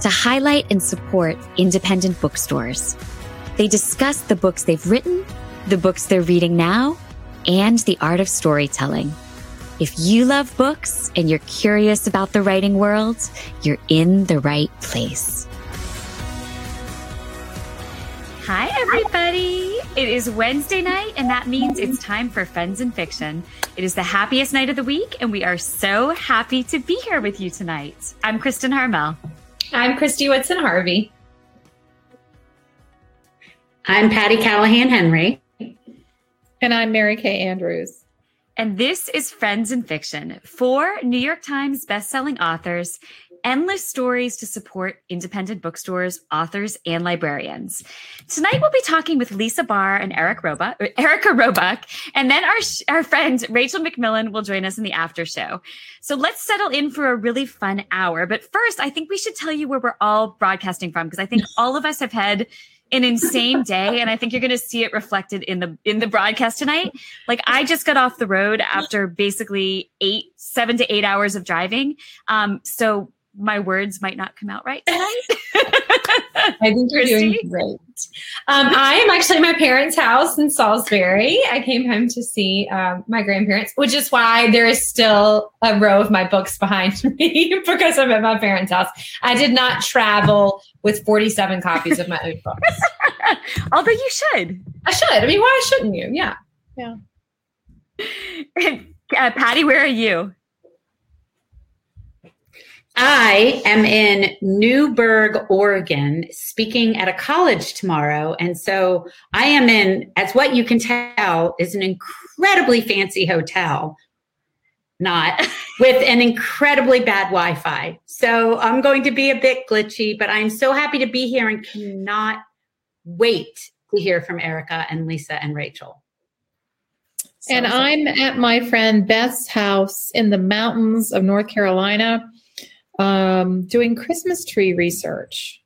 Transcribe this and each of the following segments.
to highlight and support independent bookstores. They discuss the books they've written, the books they're reading now, and the art of storytelling. If you love books and you're curious about the writing world, you're in the right place. Hi, everybody. It is Wednesday night, and that means it's time for Friends and Fiction. It is the happiest night of the week, and we are so happy to be here with you tonight. I'm Kristen Harmel. I'm Kristy Woodson Harvey. I'm Patty Callahan Henry. And I'm Mary Kay Andrews. And this is Friends in Fiction, four New York Times bestselling authors, endless stories to support independent bookstores, authors, and librarians. Tonight we'll be talking with Lisa Barr and Eric Robuck, Erica Robuck, and then our our friend Rachel McMillan will join us in the after show. So let's settle in for a really fun hour. But first, I think we should tell you where we're all broadcasting from because I think all of us have had an insane day and i think you're going to see it reflected in the in the broadcast tonight like i just got off the road after basically eight seven to eight hours of driving um so my words might not come out right tonight I think you're Kristy? doing great. Um, I am actually at my parents' house in Salisbury. I came home to see um, my grandparents, which is why there is still a row of my books behind me because I'm at my parents' house. I did not travel with 47 copies of my own books. although you should I should. I mean, why shouldn't you? Yeah. uh, patty where are you I am in Newberg, Oregon, speaking at a college tomorrow. And so I am in, as what you can tell, is an incredibly fancy hotel, not with an incredibly bad Wi Fi. So I'm going to be a bit glitchy, but I'm so happy to be here and cannot wait to hear from Erica and Lisa and Rachel. and I'm at my friend Beth's house in the mountains of North Carolina um, doing Christmas tree research.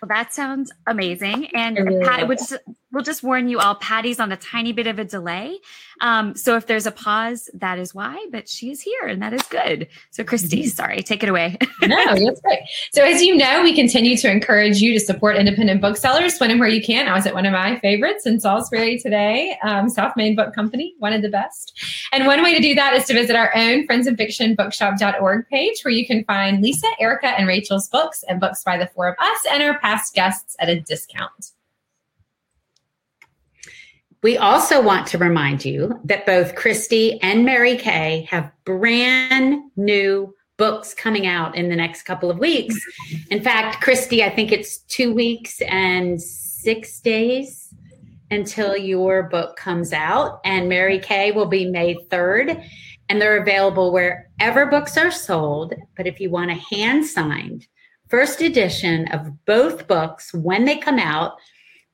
well that sounds amazing and Pat, we'll, just, we'll just warn you all patty's on a tiny bit of a delay um, so if there's a pause that is why but she is here and that is good so kristy Mm-hmm. sorry take it away no, that's great. So, as you know, we continue to encourage you to support independent booksellers when and where you can. I was at one of my favorites in Salisbury today, um, South Main Book Company, one of the best. And one way to do that is to visit our own Friends and Fiction Bookshop.org page, where you can find Lisa, Erica, and Rachel's books and books by the four of us and our past guests at a discount. We also want to remind you that both Kristy and Mary Kay have brand new books coming out in the next couple of weeks. In fact, Kristy, I think it's two weeks and six days until your book comes out, and Mary Kay will be May 3rd. And they're available wherever books are sold. But if you want a hand signed first edition of both books when they come out,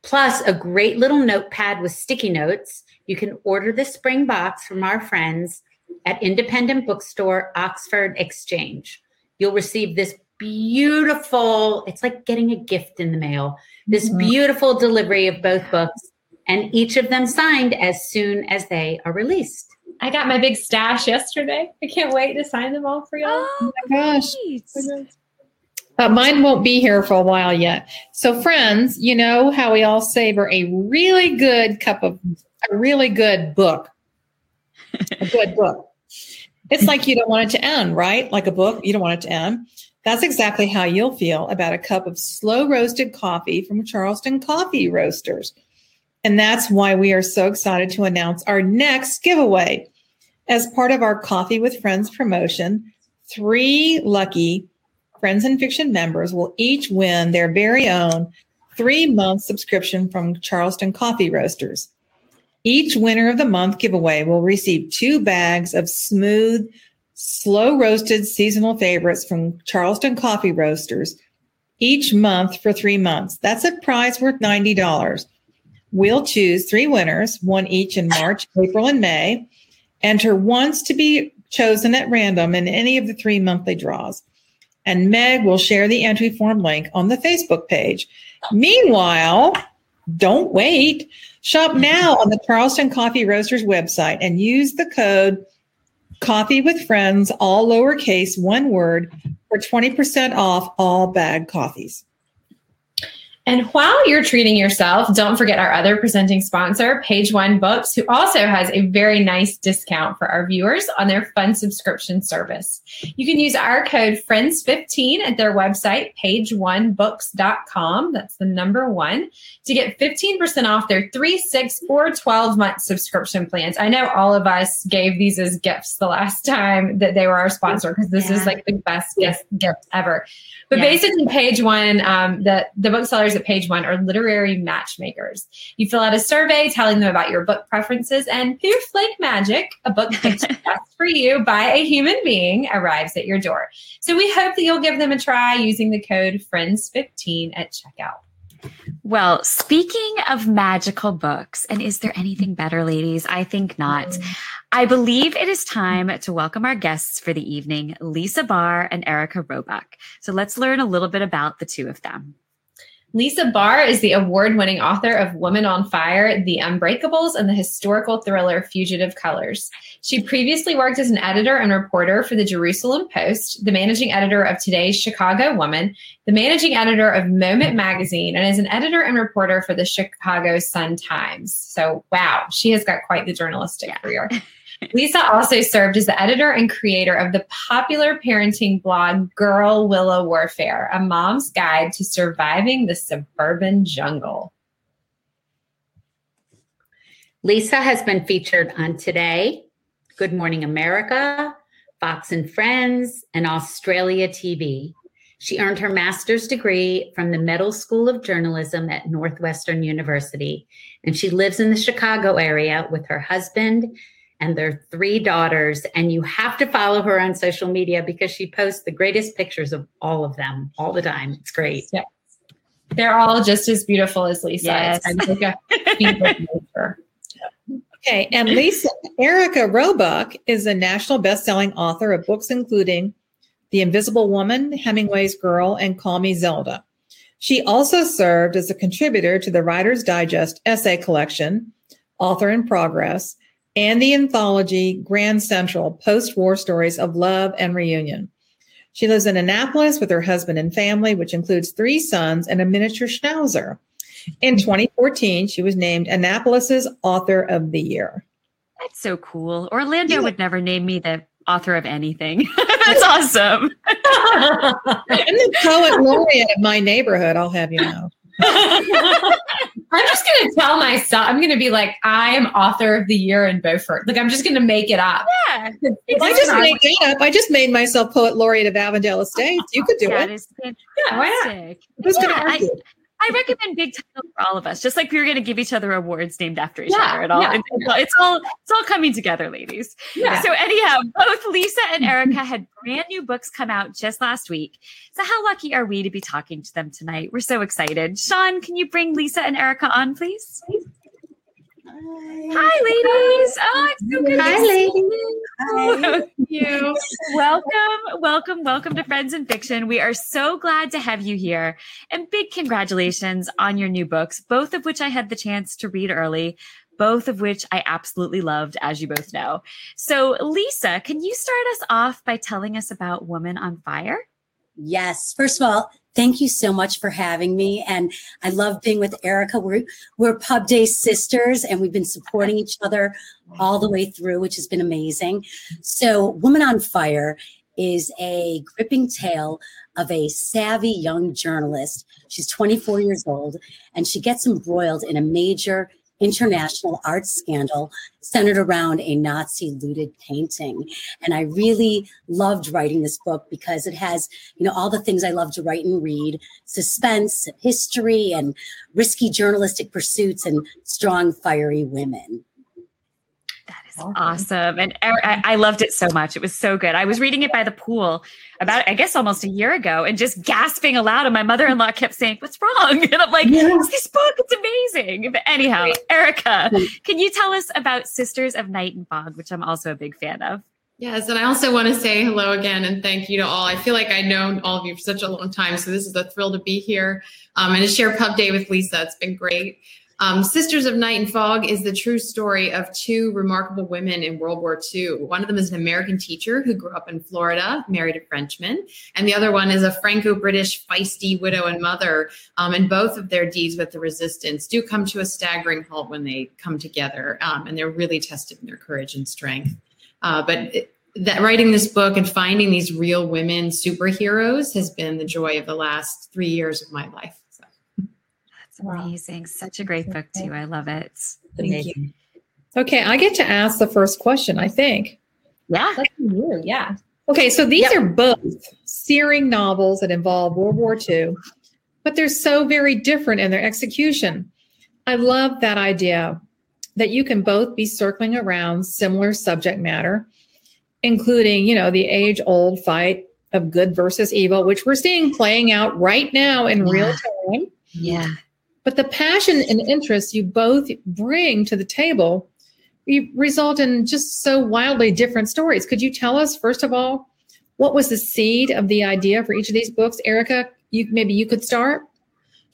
plus a great little notepad with sticky notes. You can order the spring box from our friends at Independent Bookstore Oxford Exchange. You'll receive this beautiful, it's like getting a gift in the mail, this Mhm. beautiful delivery of both books, and each of them signed as soon as they are released. I got my big stash yesterday. I can't wait to sign them all for y'all. oh my gosh. great. Uh, mine won't be here for a while yet. So, friends, you know how we all savor a really good cup of a really good book. A good book. It's like you don't want it to end, right? Like a book, you don't want it to end. That's exactly how you'll feel about a cup of slow roasted coffee from Charleston Coffee Roasters. And that's why we are so excited to announce our next giveaway. As part of our Coffee with Friends promotion, three lucky Friends and Fiction members will each win their very own three month subscription from Charleston Coffee Roasters. Each winner of the month giveaway will receive two bags of smooth, slow roasted seasonal favorites from Charleston Coffee Roasters each month for three months. That's a prize worth $90. We'll choose three winners, one each in March, April, and May. Enter once to be chosen at random in any of the three monthly draws. And Meg will share the entry form link on the Facebook page. Meanwhile, don't wait. Shop now on the Charleston Coffee Roasters website and use the code Coffee with Friends, all lowercase, one word, for 20% off all bag coffees. And while you're treating yourself, don't forget our other presenting sponsor, Page One Books, who also has a very nice discount for our viewers on their fun subscription service. You can use our code FRIENDS15 at their website, pageonebooks.com. That's the number one to get 15% off their three, six, or 12 month subscription plans. I know all of us gave these as gifts the last time that they were our sponsor because this yeah. is like the best gift, gift ever. But yeah. basically, Page One, um, the, the booksellers at Page One are literary matchmakers. You fill out a survey telling them about your book preferences, and poof, like magic, a book picked just for you by a human being arrives at your door. So we hope that you'll give them a try using the code FRIENDS15 at checkout. Well, speaking of magical books, and is there anything better, ladies? I think not. Mm. I believe it is time to welcome our guests for the evening, Lisa Barr and Erica Robuck. So let's learn a little bit about the two of them. Lisa Barr is the award winning author of Woman on Fire, The Unbreakables, and the historical thriller Fugitive Colors. She previously worked as an editor and reporter for the Jerusalem Post, the managing editor of today's Chicago Woman, the managing editor of Moment Magazine, and is an editor and reporter for the Chicago Sun Times. So, wow, she has got quite the journalistic career. Lisa also served as the editor and creator of the popular parenting blog Girlilla Warfare, a mom's guide to surviving the suburban jungle. Lisa has been featured on Today, Good Morning America, Fox and Friends, and Australia TV. She earned her master's degree from the Medill School of Journalism at Northwestern University, and she lives in the Chicago area with her husband and their three daughters. And you have to follow her on social media because she posts the greatest pictures of all of them all the time. It's great. Yeah. They're all just as beautiful as Lisa. Yes. okay. And Lisa, Erica Robuck is a national best-selling author of books including The Invisible Woman, Hemingway's Girl, and Call Me Zelda. She also served as a contributor to the Writer's Digest essay collection, Author in Progress, and the anthology Grand Central Post War Stories of Love and Reunion. She lives in Annapolis with her husband and family, which includes three sons and a miniature schnauzer. In 2014, she was named Annapolis's Author of the Year. That's so cool. Orlando yeah. would never name me the author of anything. That's awesome. I'm the poet laureate of my neighborhood, I'll have you know. I'm just going to tell myself, I'm going to be like, I am author of the year in Beaufort. Like, I'm just going to make it up. Yeah. I just made it up. I just made myself poet laureate of Avondale Estates. You could do that it. Is yeah, why not? Who's yeah, going to argue? I, I recommend big title for all of us, just like we were going to give each other awards named after each yeah, other. And all, yeah. it's, it's, all it's all coming together, ladies. Yeah. So anyhow, both Lisa and Erica had brand new books come out just last week. So how lucky are we to be talking to them tonight? We're so excited. Sean, can you bring Lisa and Erica on, please? Hi, ladies. Oh, it's so good. Hi, ladies. Hi. you. welcome, welcome, welcome to Friends in Fiction. We are so glad to have you here. And big congratulations on your new books, both of which I had the chance to read early, both of which I absolutely loved, as you both know. So, Lisa, can you start us off by telling us about Woman on Fire? Yes. First of all, thank you so much for having me. And I love being with Erica. We're, we're Pub Day sisters and we've been supporting each other all the way through, which has been amazing. So, Woman on Fire is a gripping tale of a savvy young journalist. She's 24 years old and she gets embroiled in a major international art scandal centered around a Nazi looted painting. And I really loved writing this book because it has, you know, all the things I love to write and read suspense, history, and risky journalistic pursuits and strong, fiery women. Awesome. And I, I, loved it so much. It was so good. I was reading it by the pool about, I guess, almost a year ago and just gasping aloud. And my mother in law kept saying, What's wrong? And I'm like, It's this book. It's amazing. But anyhow, Erica, can you tell us about Sisters of Night and Fog, which I'm also a big fan of? Yes, and I also want to say hello again and thank you to all. I feel like I've known all of you for such a long time, so this is a thrill to be here um, and to share Pub Day with Lisa. It's been great. Um, Sisters of Night and Fog is the true story of two remarkable women in World War II. One of them is an American teacher who grew up in Florida, married a Frenchman, and the other one is a Franco British feisty widow and mother. Um, and both of their deeds with the resistance do come to a staggering halt when they come together, um, and they're really tested in their courage and strength. Uh, but it, that writing this book and finding these real women superheroes has been the joy of the last three years of my life. Amazing. Such a great book, too. I love it. Thank you. Okay, I get to ask the first question, I think. Yeah. Yeah. Okay, so these yep. are both searing novels that involve World War II, but they're so very different in their execution. I love that idea that you can both be circling around similar subject matter, including, you know, the age old fight of good versus evil, which we're seeing playing out right now in yeah. real time. Yeah. But the passion and interest you both bring to the table result in just so wildly different stories. Could you tell us, first of all, what was the seed of the idea for each of these books? Erica, you maybe you could start.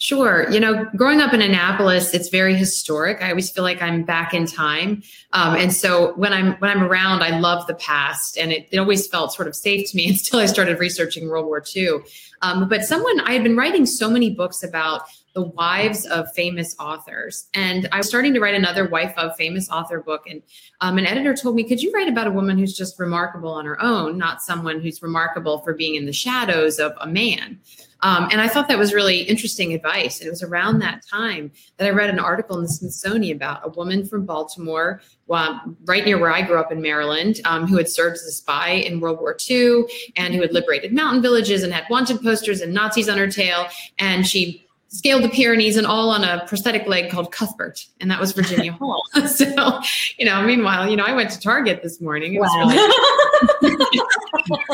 Sure. You know, growing up in Annapolis, it's very historic. I always feel like I'm back in time. Um, and so when I'm when I'm around, I love the past, and it, it always felt sort of safe to me until I started researching World War II. Um, but someone I had been writing so many books about the wives of famous authors. And I was starting to write another wife of famous author book. And um, an editor told me, Could you write about a woman who's just remarkable on her own, not someone who's remarkable for being in the shadows of a man? Um, and I thought that was really interesting advice. And it was around that time that I read an article in the Smithsonian about a woman from Baltimore, um, right near where I grew up in Maryland, um, who had served as a spy in World War II and who had liberated mountain villages and had wanted posters and Nazis on her tail. And she scaled the Pyrenees and all on a prosthetic leg called Cuthbert, and that was Virginia Hall. so, you know, meanwhile, you know, I went to Target this morning. It wow. Really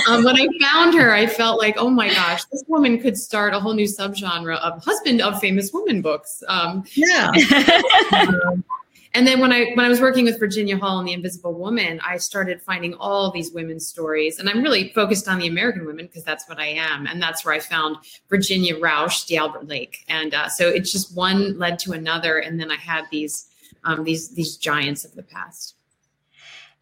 um, when I found her, I felt like, oh my gosh, this woman could start a whole new subgenre of husband of famous woman books. Um, yeah. And then when I when I was working with Virginia Hall and the Invisible Woman, I started finding all these women's stories, and I'm really focused on the American women because that's what I am, and that's where I found Virginia Roush, D'Albert Lake, and uh, so it's just one led to another, and then I had these um, these these giants of the past.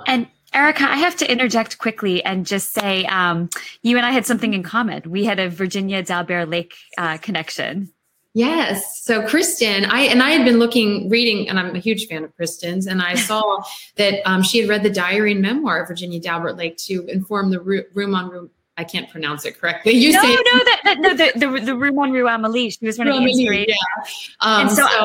And Erica, I have to interject quickly and just say um, you and I had something in common. We had a Virginia D'Albert Lake uh, connection. Yes. So Kristen, I and I had been looking, reading, and I'm a huge fan of Kristen's, and I saw that um, she had read the diary and memoir of Virginia D'Albert Lake to inform the room on room. I can't pronounce it correctly. You no, say no, that, that, no, the, the the room on Rue Amelie. She was one of the inspirators. Yeah. Um, and so, so I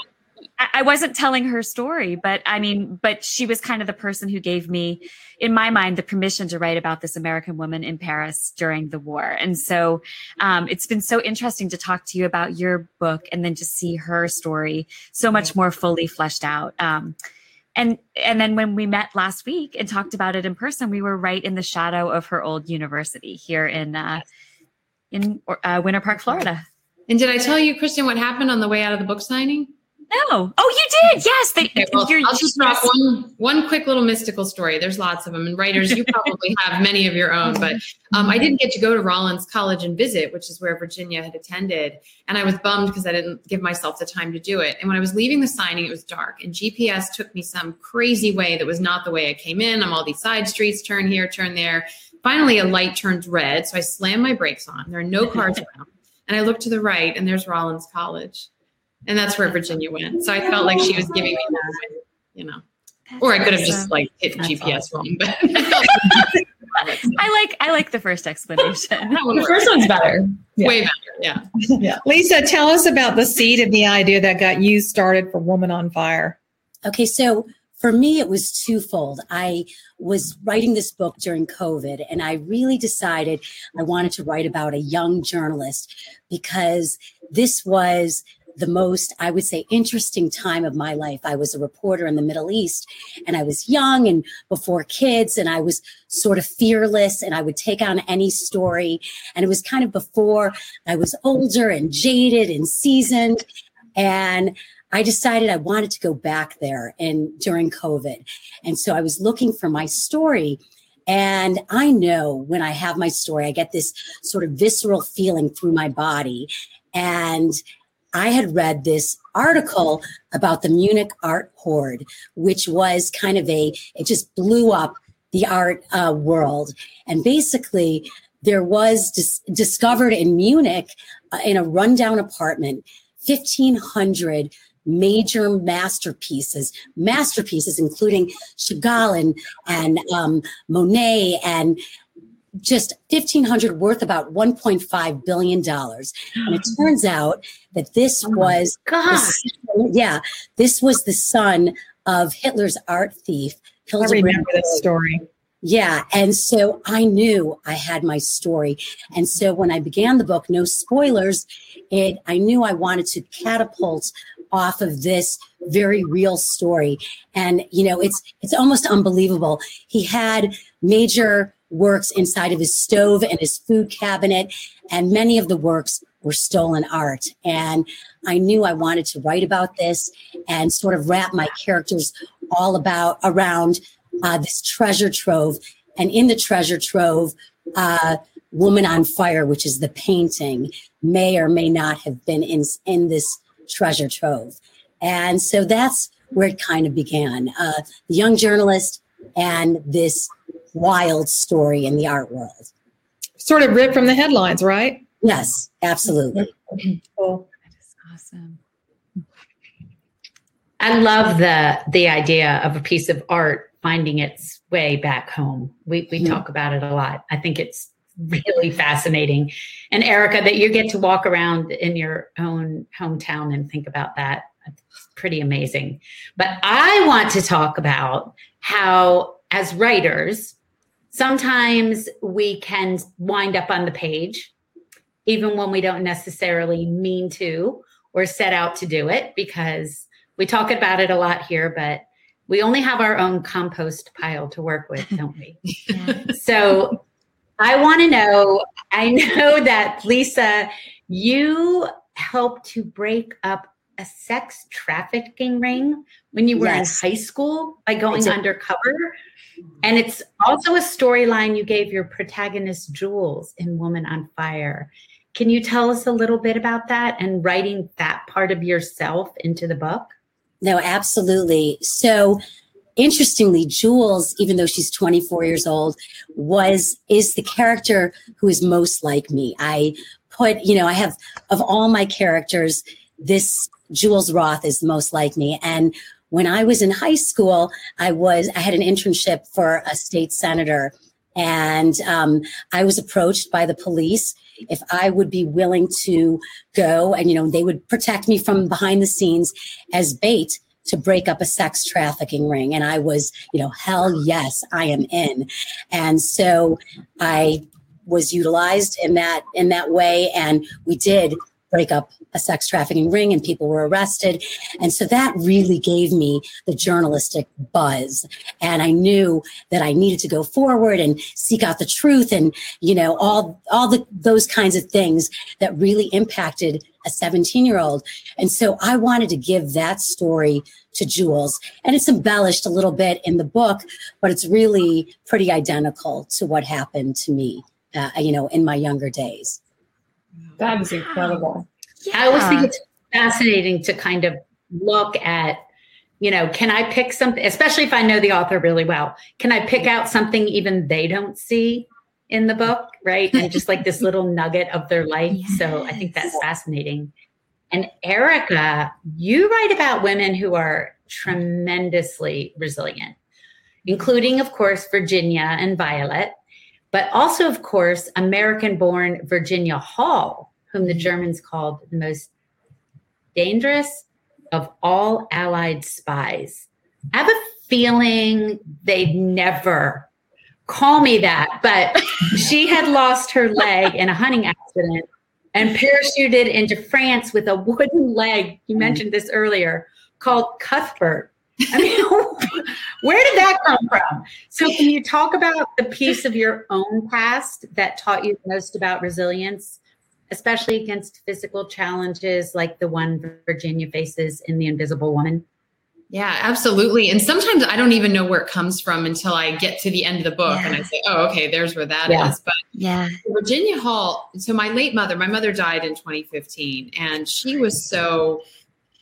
wasn't telling her story, but I mean, but she was kind of the person who gave me, in my mind, the permission to write about this American woman in Paris during the war. And so um, it's been so interesting to talk to you about your book and then just see her story so much more fully fleshed out. Um, and and then when we met last week and talked about it in person, we were right in the shadow of her old university here in uh, in uh, Winter Park, Florida. And did I tell you, Kristen, what happened on the way out of the book signing? No. Oh, you did. Yes. They, okay, well, I'll just drop one one quick little mystical story. There's lots of them, and writers, you probably have many of your own. But um, I didn't get to go to Rollins College and visit, which is where Virginia had attended, and I was bummed because I didn't give myself the time to do it. And when I was leaving the signing, it was dark, and GPS took me some crazy way that was not the way I came in. I'm all these side streets, turn here, turn there. Finally, a light turned red, so I slammed my brakes on. There are no cars around, and I look to the right, and there's Rollins College and that's where Virginia went. So I felt like she was giving me that, you know, that's or I could have awesome. just like hit the GPS awesome. wrong. But I like I like the first explanation. the first one's better, yeah. way better. Yeah, yeah. Lisa, tell us about the seed of the idea that got you started for Woman on Fire. Okay, so for me, it was twofold. I was writing this book during COVID, and I really decided I wanted to write about a young journalist because this was the most, I would say, interesting time of my life. I was a reporter in the Middle East and I was young and before kids and I was sort of fearless and I would take on any story. And it was kind of before I was older and jaded and seasoned. And I decided I wanted to go back there and during COVID. And so I was looking for my story. And I know when I have my story, I get this sort of visceral feeling through my body. And I had read this article about the Munich art hoard, which was kind of a, it just blew up the art uh, world. And basically, there was dis- discovered in Munich uh, in a rundown apartment 1,500 major masterpieces, masterpieces, including Chagall and, and um, Monet and just 1500 worth about 1.5 billion dollars and it turns out that this Oh was the- yeah this was the son of hitler's art thief I Hildebrand remember this story. yeah. And so I knew I had my story. And so when I began the book, no spoilers, it I knew I wanted to catapult off of this very real story. And you know, it's it's almost unbelievable. He had major works inside of his stove and his food cabinet, and many of the works were stolen art. And I knew I wanted to write about this and sort of wrap my characters all about around uh, this treasure trove. And in the treasure trove, uh, Woman on Fire, which is the painting, may or may not have been in, in this treasure trove. And so that's where it kind of began. Uh, the young journalist and this wild story in the art world. Sort of ripped from the headlines, right? Yes, absolutely. Cool. Awesome. I love the the idea of a piece of art finding its way back home. We we Mhm. talk about it a lot. I think it's really fascinating. And Erica, that you get to walk around in your own hometown and think about that. It's pretty amazing. But I want to talk about how as writers, sometimes we can wind up on the page, even when we don't necessarily mean to or set out to do it, because we talk about it a lot here, but we only have our own compost pile to work with, don't we? so I want to know I know that Lisa, you helped to break up a sex trafficking ring when you were Yes. in high school by going undercover. And it's also a storyline you gave your protagonist Jules in Woman on Fire. Can you tell us a little bit about that and writing that part of yourself into the book? No, absolutely. So interestingly, Jules, even though she's 24 years old, was is the character who is most like me. I put, you know, I have of all my characters, this Jules Roth is the most like me. And when I was in high school, I was I had an internship for a state senator, and um, I was approached by the police if I would be willing to go, and you know, they would protect me from behind the scenes as bait to break up a sex trafficking ring. And I was, you know, hell yes, I am in. And so I was utilized in that in that way, and we did break up a sex trafficking ring and people were arrested. And so that really gave me the journalistic buzz. And i knew that i needed to go forward and seek out the truth and you know all all the those kinds of things that really impacted a 17 year old and so i wanted to give that story to jules. And it's embellished a little bit in the book but it's really pretty identical to what happened to me uh, you know in my younger days That is incredible. Yeah. I always think it's fascinating to kind of look at, you know, can I pick something, especially if I know the author really well, can I pick out something even they don't see in the book, right? And just like this little nugget of their life. So I think that's fascinating. And Erica, you write about women who are tremendously resilient, including, of course, Virginia and Violet, but also, of course, American born Virginia Hall, whom the mm-hmm. Germans called the most dangerous of all Allied spies. I have a feeling they'd never call me that, but she had lost her leg in a hunting accident and parachuted into France with a wooden leg. You mm-hmm. mentioned this earlier, called Cuthbert. I mean, where did that come from? So, can you talk about the piece of your own past that taught you most about resilience, especially against physical challenges like the one Virginia faces in The Invisible Woman? Yeah, absolutely. And sometimes I don't even know where it comes from until I get to the end of the book yeah. and I say, oh, okay, there's where that yeah. is. But yeah, Virginia Hall. So my late mother, my mother died in 2015, and she was so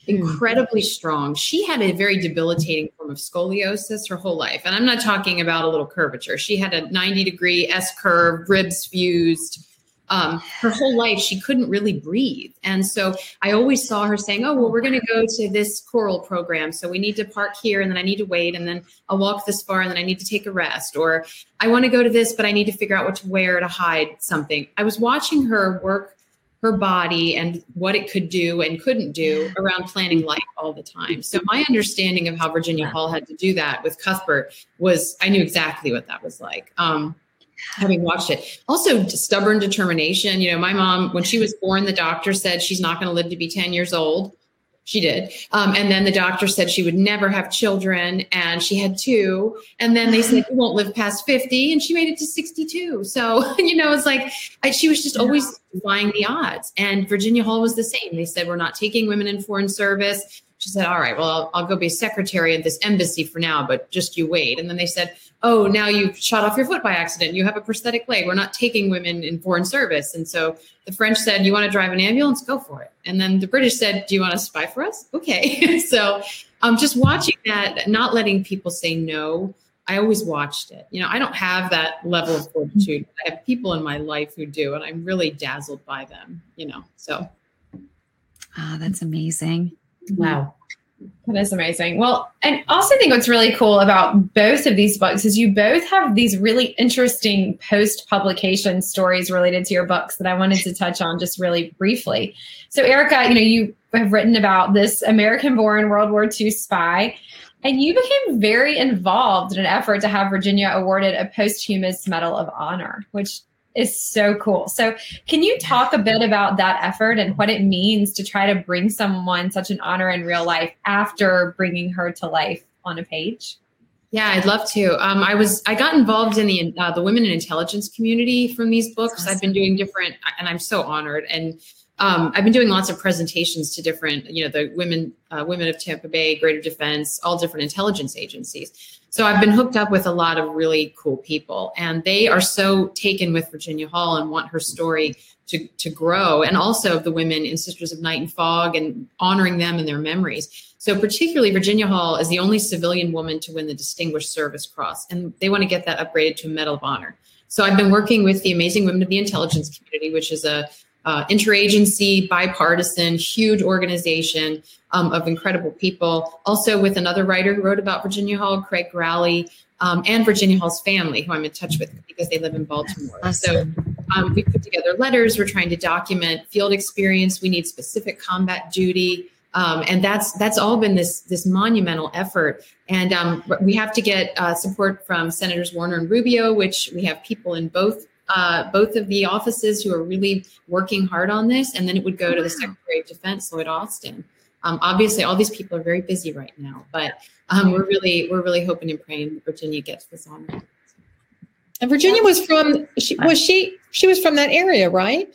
incredibly strong. She had a very debilitating form of scoliosis her whole life. And I'm not talking about a little curvature. She had a 90 degree S curve, ribs fused um, her whole life she couldn't really breathe and so i always saw her saying oh well we're going to go to this choral program so we need to park here and then i need to wait and then i'll walk this far and then i need to take a rest or i want to go to this but i need to figure out what to wear to hide something i was watching her work her body and what it could do and couldn't do around planning life all the time. So my understanding of how Virginia Hall had to do that with Cuthbert was I knew exactly what that was like. Um, having watched it. Also, stubborn determination. You know, my mom, when she was born, the doctor said she's not going to live to be 10 years old. She did. Um, and then the doctor said she would never have children, and she had two. And then they said, You won't live past 50, and she made it to 62. So, you know, it's like I, she was just always defying the odds. And Virginia Hall was the same. They said, We're not taking women in foreign service. She said, All right, well, I'll, I'll go be secretary at this embassy for now, but just you wait. And then they said, oh, now you've shot off your foot by accident. You have a prosthetic leg. We're not taking women in foreign service. And so the French said, you want to drive an ambulance? Go for it. And then the British said, do you want to spy for us? Okay. so um, just watching that, not letting people say no. I always watched it. You know, I don't have that level of mm-hmm. fortitude. I have people in my life who do, and I'm really dazzled by them, you know. So oh, that's amazing. Mm-hmm. Wow. That is amazing. Well, and also I think what's really cool about both of these books is you both have these really interesting post publication stories related to your books that I wanted to touch on just really briefly. So, Erica, you know, you have written about this American born World War II spy, and you became very involved in an effort to have Virginia awarded a posthumous Medal of Honor, which is so cool. So, can you talk a bit about that effort and what it means to try to bring someone such an honor in real life after bringing her to life on a page? Yeah, I'd love to. Um, I was I got involved in the uh, the women in intelligence community from these books. Awesome. I've been doing different, and I'm so honored. And um, I've been doing lots of presentations to different, you know, the women uh, women of Tampa Bay, Greater Defense, all different intelligence agencies. So I've been hooked up with a lot of really cool people, and they are so taken with Virginia Hall and want her story to, to grow, and also the women in Sisters of Night and Fog and honoring them and their memories. So, particularly, Virginia Hall is the only civilian woman to win the Distinguished Service Cross, and they want to get that upgraded to a Medal of Honor. So, I've been working with the Amazing Women of the Intelligence Community, which is a uh, interagency, bipartisan, huge organization um, of incredible people. Also, with another writer who wrote about Virginia Hall, Craig Gralley, um, and Virginia Hall's family, who I'm in touch with because they live in Baltimore. Awesome. So um, we put together letters. We're trying to document field experience. We need specific combat duty. Um, and that's that's all been this this monumental effort. And um, we have to get uh, support from Senators Warner and Rubio, which we have people in both uh, both of the offices who are really working hard on this, and then it would go to the Secretary of Defense, Lloyd Austin. Um, obviously, all these people are very busy right now, but um, we're really we're really hoping and praying Virginia gets this on. And Virginia was from she was she she was from that area, right?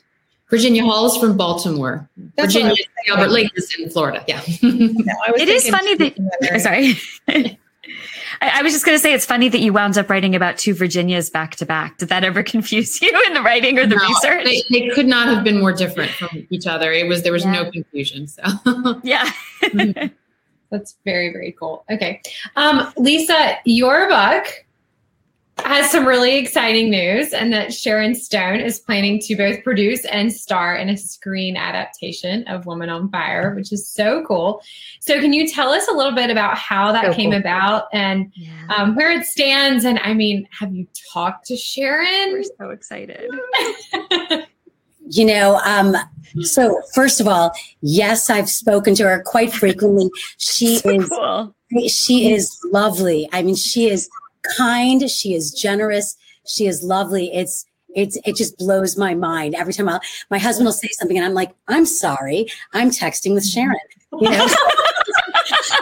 Virginia Hall is from Baltimore. That's Virginia Albert Lake is in Florida. Yeah. no, it is funny that, that sorry. I, I was just going to say it's funny that you wound up writing about two Virginias back to back. Did that ever confuse you in the writing or the no, research? They, they, could not have been more different from each other. It was there was yeah. no confusion. So yeah. That's very, very cool. Okay. Um, Lisa, your book has some really exciting news, and that Sharon Stone is planning to both produce and star in a screen adaptation of Woman on Fire, which is so cool. So, can you tell us a little bit about how that so came cool. about and yeah. um, where it stands? And I mean, have you talked to Sharon? We're so excited. you know, um, so first of all, yes, I've spoken to her quite frequently. She so is. Cool. She is lovely. I mean, she is kind, she is generous, she is lovely. It's it's it just blows my mind every time I, my husband will say something and I'm like, I'm sorry, I'm texting with Sharon. You know,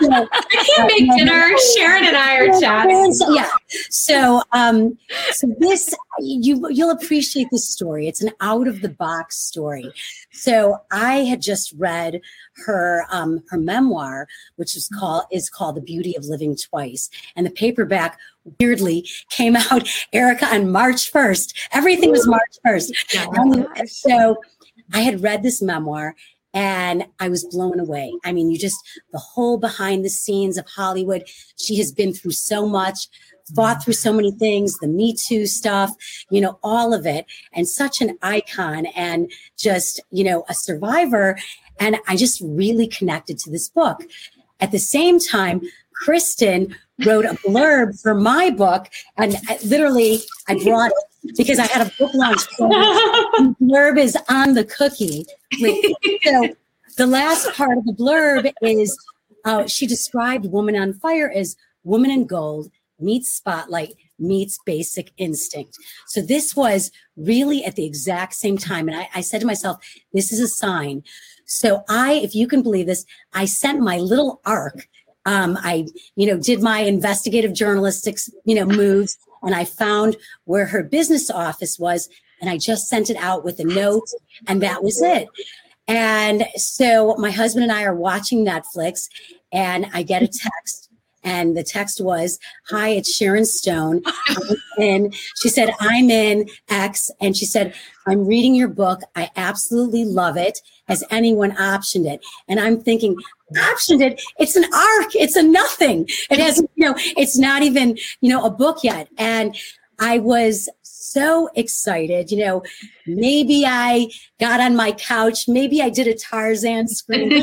I can't make dinner. Sharon and I are chatting. So, yeah. So, um, so this you you'll appreciate this story. It's an out of the box story. So I had just read her um, her memoir, which is called is called The Beauty of Living Twice, and the paperback weirdly came out Erica on March first. Everything was March first. Um, so I had read this memoir and I was blown away. I mean, you just, the whole behind the scenes of Hollywood, she has been through so much, fought through so many things, the Me Too stuff, you know, all of it, and such an icon and just, you know, a survivor. And I just really connected to this book. At the same time, Kristen wrote a blurb for my book, and I, literally I brought because I had a book launch. blurb is on the cookie. so the last part of the blurb is uh, she described Woman on Fire as woman in gold meets spotlight meets basic instinct. So this was really at the exact same time. And I, I said to myself, this is a sign. So I, if you can believe this, I sent my little arc um, I, you know, did my investigative journalistics, you know, moves, and I found where her business office was, and I just sent it out with a note, and that was it. And so my husband and I are watching Netflix, and I get a text. And the text was, Hi, it's Sharon Stone. and she said, I'm in X. And she said, I'm reading your book. I absolutely love it. Has anyone optioned it? And I'm thinking, optioned it. It's an arc. It's a nothing. It has, you know, it's not even, you know, a book yet. And I was so excited. You know, maybe I got on my couch. Maybe I did a Tarzan scream.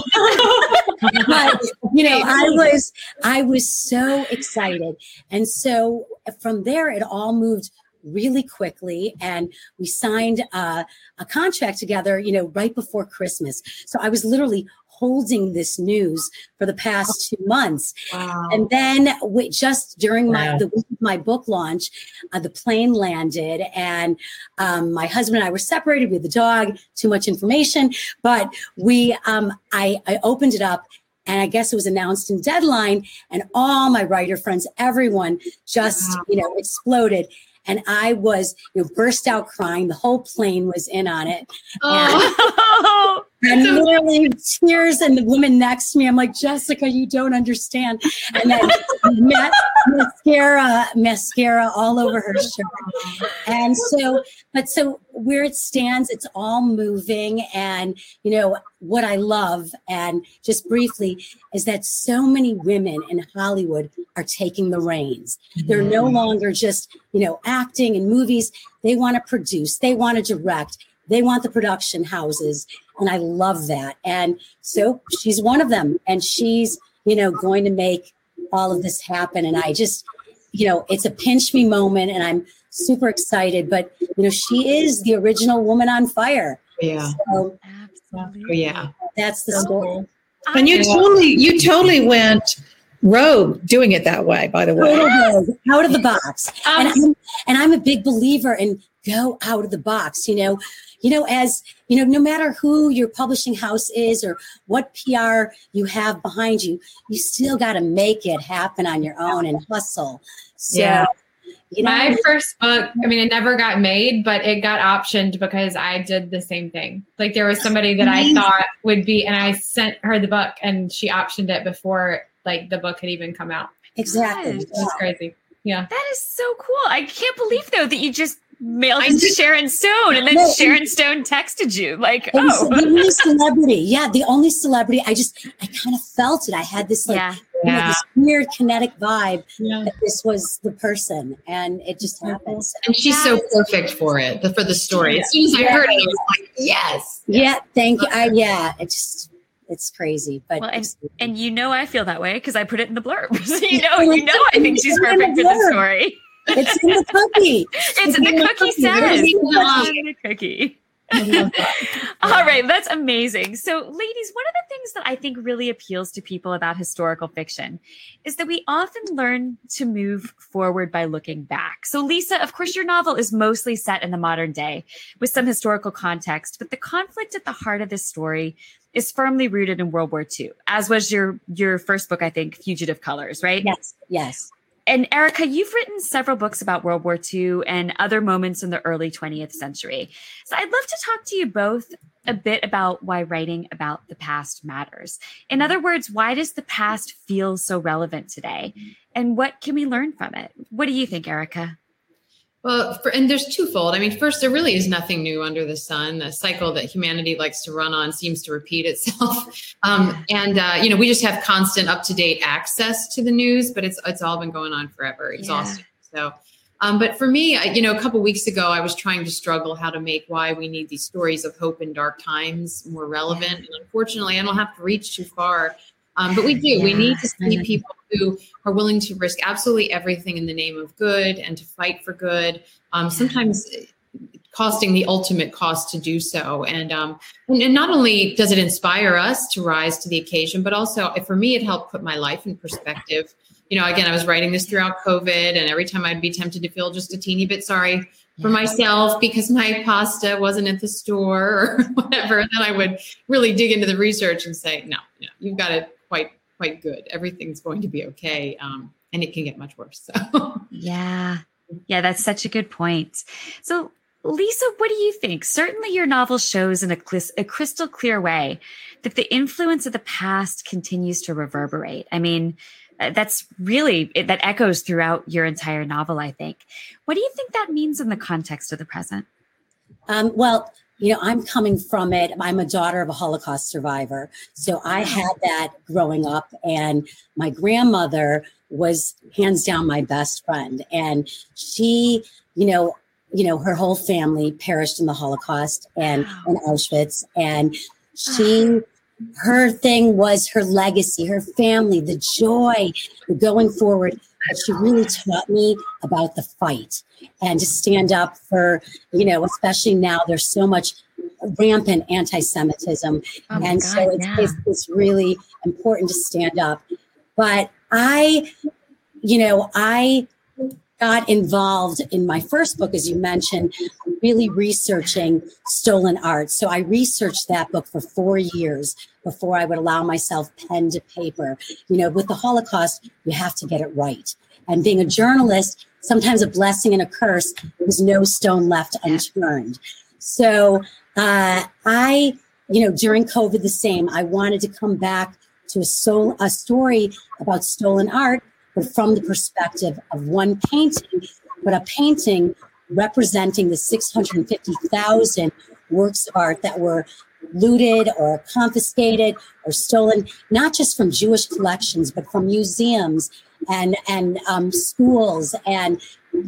but, you know, I was, I was so excited. And so from there, it all moved really quickly and we signed a contract together you know right before christmas so i was literally holding this news for the past two months. Wow. And then we, just during my wow. the week of my book launch, uh, the plane landed, and um, my husband and I were separated with the dog. Too much information, but we um, I, I opened it up. And I guess it was announced in deadline, and all my writer friends, everyone just, wow. you know, exploded and I was, you know, burst out crying. The whole plane was in on it. Oh. And, and literally tears, and the woman next to me, I'm like, Jessica, you don't understand. And then ma- mascara, mascara all over her shirt. And so, but so where it stands, it's all moving. And, you know, what I love, and just briefly, is that so many women in Hollywood are taking the reins. They're no mm-hmm. longer just, you know, acting in movies. They want to produce, they want to direct, they want the production houses. And I love that. And so she's one of them. And she's, you know, going to make all of this happen. And I just, you know, it's a pinch me moment. And I'm super excited. But, you know, she is the original woman on fire. Yeah. So, Absolutely. Oh, yeah. That's the story. And you totally, you totally went rogue doing it that way, by the way. Out of the box. Um, and, I'm, and I'm a big believer in go out of the box, you know, you know, as you know, no matter who your publishing house is or what PR you have behind you, you still got to make it happen on your own and hustle. So, yeah. You know, My first book, I mean, it never got made, but it got optioned because I did the same thing. Like there was somebody that I thought would be, and I sent her the book and she optioned it before like the book had even come out. Exactly. It's crazy. Yeah. That is so cool. I can't believe though that you just mailed it to Sharon Stone and then no, Sharon Stone texted you like, oh. The only celebrity. Yeah. The only celebrity. I just, I kind of felt it. I had this like, yeah. You know, this weird kinetic vibe yeah. that this was the person and it just happens. And she's so perfect for it, for the story. As soon as I heard it, I was like, yes. Yeah. Thank you. I, yeah. It just, it's crazy. But well, and, and you know I feel that way because I put it in the blurb. so you know, you know I think she's perfect for the story. It's in the cookie. it's, it's the, the cookie, cookie says. It's in the cookie. All right, that's amazing. So, ladies, one of the things that I think really appeals to people about historical fiction is that we often learn to move forward by looking back. So, Lisa, of course, your novel is mostly set in the modern day with some historical context, but the conflict at the heart of this story is firmly rooted in World War II, as was your your first book, I think, Fugitive Colors, right? Yes, yes. And Erica, you've written several books about World War II and other moments in the early 20th century. So I'd love to talk to you both a bit about why writing about the past matters. In other words, why does the past feel so relevant today? And what can we learn from it? What do you think, Erica? Well, for, and there's twofold. I mean, first, there really is nothing new under the sun. The cycle that humanity likes to run on seems to repeat itself. Um, and uh, you know, we just have constant, up to date access to the news, but it's it's all been going on forever, exhausting. Yeah. So, um, but for me, I, you know, a couple weeks ago, I was trying to struggle how to make why we need these stories of hope in dark times more relevant. And unfortunately, I don't have to reach too far. Um, but we do. Yeah. We need to see people who are willing to risk absolutely everything in the name of good and to fight for good. Um, sometimes costing the ultimate cost to do so. And, um, and not only does it inspire us to rise to the occasion, but also for me, it helped put my life in perspective. You know, again, I was writing this throughout COVID, and every time I'd be tempted to feel just a teeny bit sorry for myself because my pasta wasn't at the store or whatever, then I would really dig into the research and say, no, no you've got it quite quite good. Everything's going to be okay. Um, and it can get much worse. So yeah. Yeah, that's such a good point. So Lisa, what do you think? Certainly your novel shows in a, a crystal clear way that the influence of the past continues to reverberate. I mean, uh, that's really that echoes throughout your entire novel, I think. What do you think that means in the context of the present? Um, well, you know, I'm coming from it. I'm a daughter of a Holocaust survivor. So I had that growing up. And my grandmother was hands down my best friend. And she, you know, you know, her whole family perished in the Holocaust and in Auschwitz. And she ah. Her thing was her legacy, her family, the joy, going forward. But she really taught me about the fight and to stand up for, you know, especially now there's so much rampant anti-Semitism. Oh and God, so it's, yeah. it's, it's really important to stand up. But I, you know, I got involved in my first book, as you mentioned, really researching stolen art. So I researched that book for four years before I would allow myself pen to paper. You know, with the Holocaust, you have to get it right. And being a journalist, sometimes a blessing and a curse, there's no stone left unturned. So uh, I, you know, during COVID, the same, I wanted to come back to a, soul, a story about stolen art, but from the perspective of one painting, but a painting representing the 650,000 works of art that were looted or confiscated or stolen, not just from Jewish collections, but from museums and and um, schools and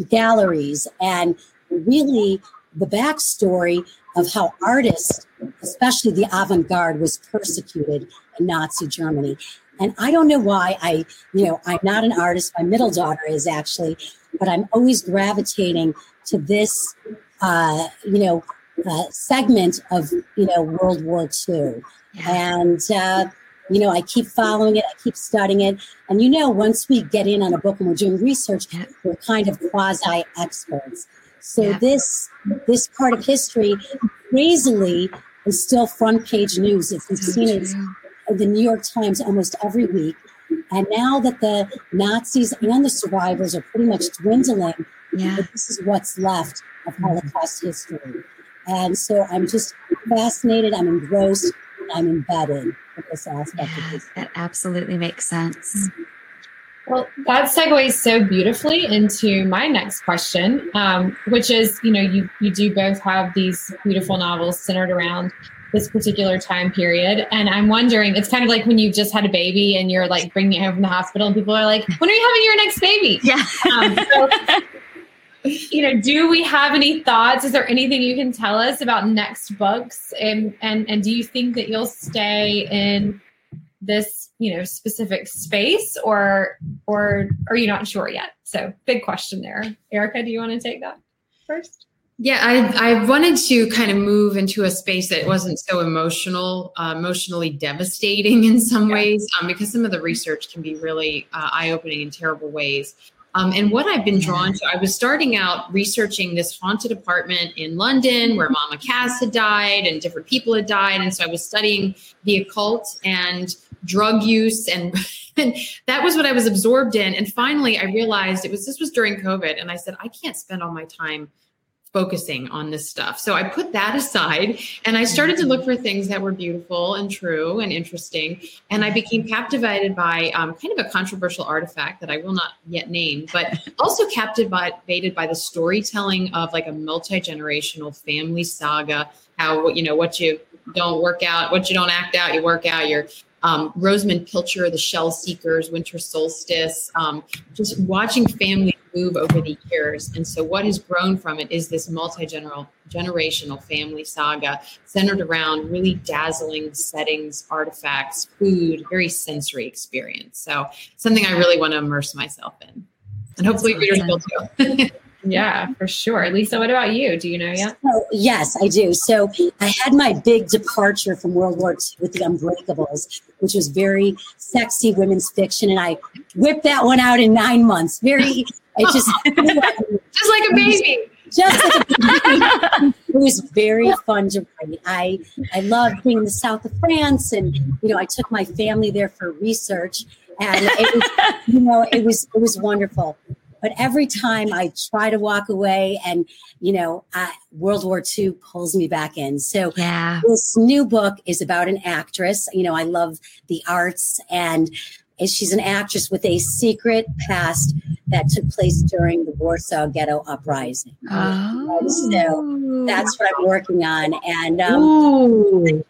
galleries, and really the backstory of how artists, especially the avant-garde, was persecuted in Nazi Germany. And I don't know why I, you know, I'm not an artist. My middle daughter is actually, but I'm always gravitating to this, uh, you know, uh, segment of you know World War II, and uh, you know I keep following it, I keep studying it, and you know once we get in on a book and we're doing research, we're kind of quasi experts. So yeah. this this part of history, crazily, is still front page news. If you've seen it, the New York Times almost every week. And now that the Nazis and the survivors are pretty much dwindling, yeah. this is what's left of Holocaust history. And so I'm just fascinated, I'm engrossed, I'm embedded in this aspect yeah, of this. That absolutely makes sense. Well, that segues so beautifully into my next question, um, which is, you know, you you do both have these beautiful novels centered around this particular time period, and I'm wondering, it's kind of like when you've just had a baby and you're like bringing it home from the hospital, and people are like, "When are you having your next baby?" Yeah. Um, so you know, do we have any thoughts? Is there anything you can tell us about next books? And and and do you think that you'll stay in this, you know, specific space or or are you not sure yet? So big question there. Erica, do you want to take that first? Yeah, I, I wanted to kind of move into a space that wasn't so emotional, uh, emotionally devastating in some ways, um, because some of the research can be really uh, eye opening in terrible ways. Um, and what I've been drawn to, I was starting out researching this haunted apartment in London where Mama Cass had died and different people had died. And so I was studying the occult and drug use and, and that was what I was absorbed in. And finally I realized it was this was during COVID and I said, I can't spend all my time focusing on this stuff. So I put that aside and I started to look for things that were beautiful and true and interesting. And I became captivated by um, kind of a controversial artifact that I will not yet name, but also captivated by the storytelling of like a multi generational family saga. How, you know, what you don't work out, what you don't act out, you work out. Your um, Rosamunde Pilcher, The Shell Seekers, Winter Solstice, um, just watching families move over the years. And so, what has grown from it is this multi generational family saga centered around really dazzling settings, artifacts, food, very sensory experience. So, something I really want to immerse myself in. And hopefully, readers will too. Yeah, for sure. Lisa, what about you? Do you know yet? So, yes, I do. So I had my big departure from World War II with the Unbreakables, which was very sexy women's fiction, and I whipped that one out in nine months. Very, it just just like a baby. Just like a baby. it was very fun to write. I I loved being in the south of France, and you know I took my family there for research, and it was you know it was it was wonderful. But every time I try to walk away, and you know, I, World War II pulls me back in. So Yeah. this new book is about an actress. You know, I love the arts, and she's an actress with a secret past that took place during the Warsaw Ghetto Uprising. Oh. So that's what I'm working on, and um,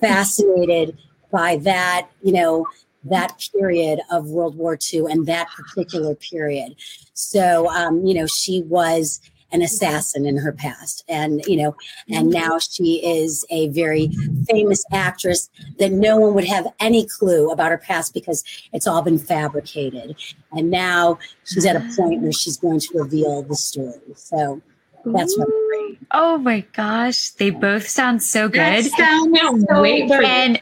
fascinated by that. You know, that period of World War II and that particular period. So, um, you know, she was an assassin in her past and you know and now she is a very famous actress that no one would have any clue about her past because it's all been fabricated and now she's at a point where she's going to reveal the story so that's what Ooh. Oh my gosh, they both sound so good. sounds so Wait for good. And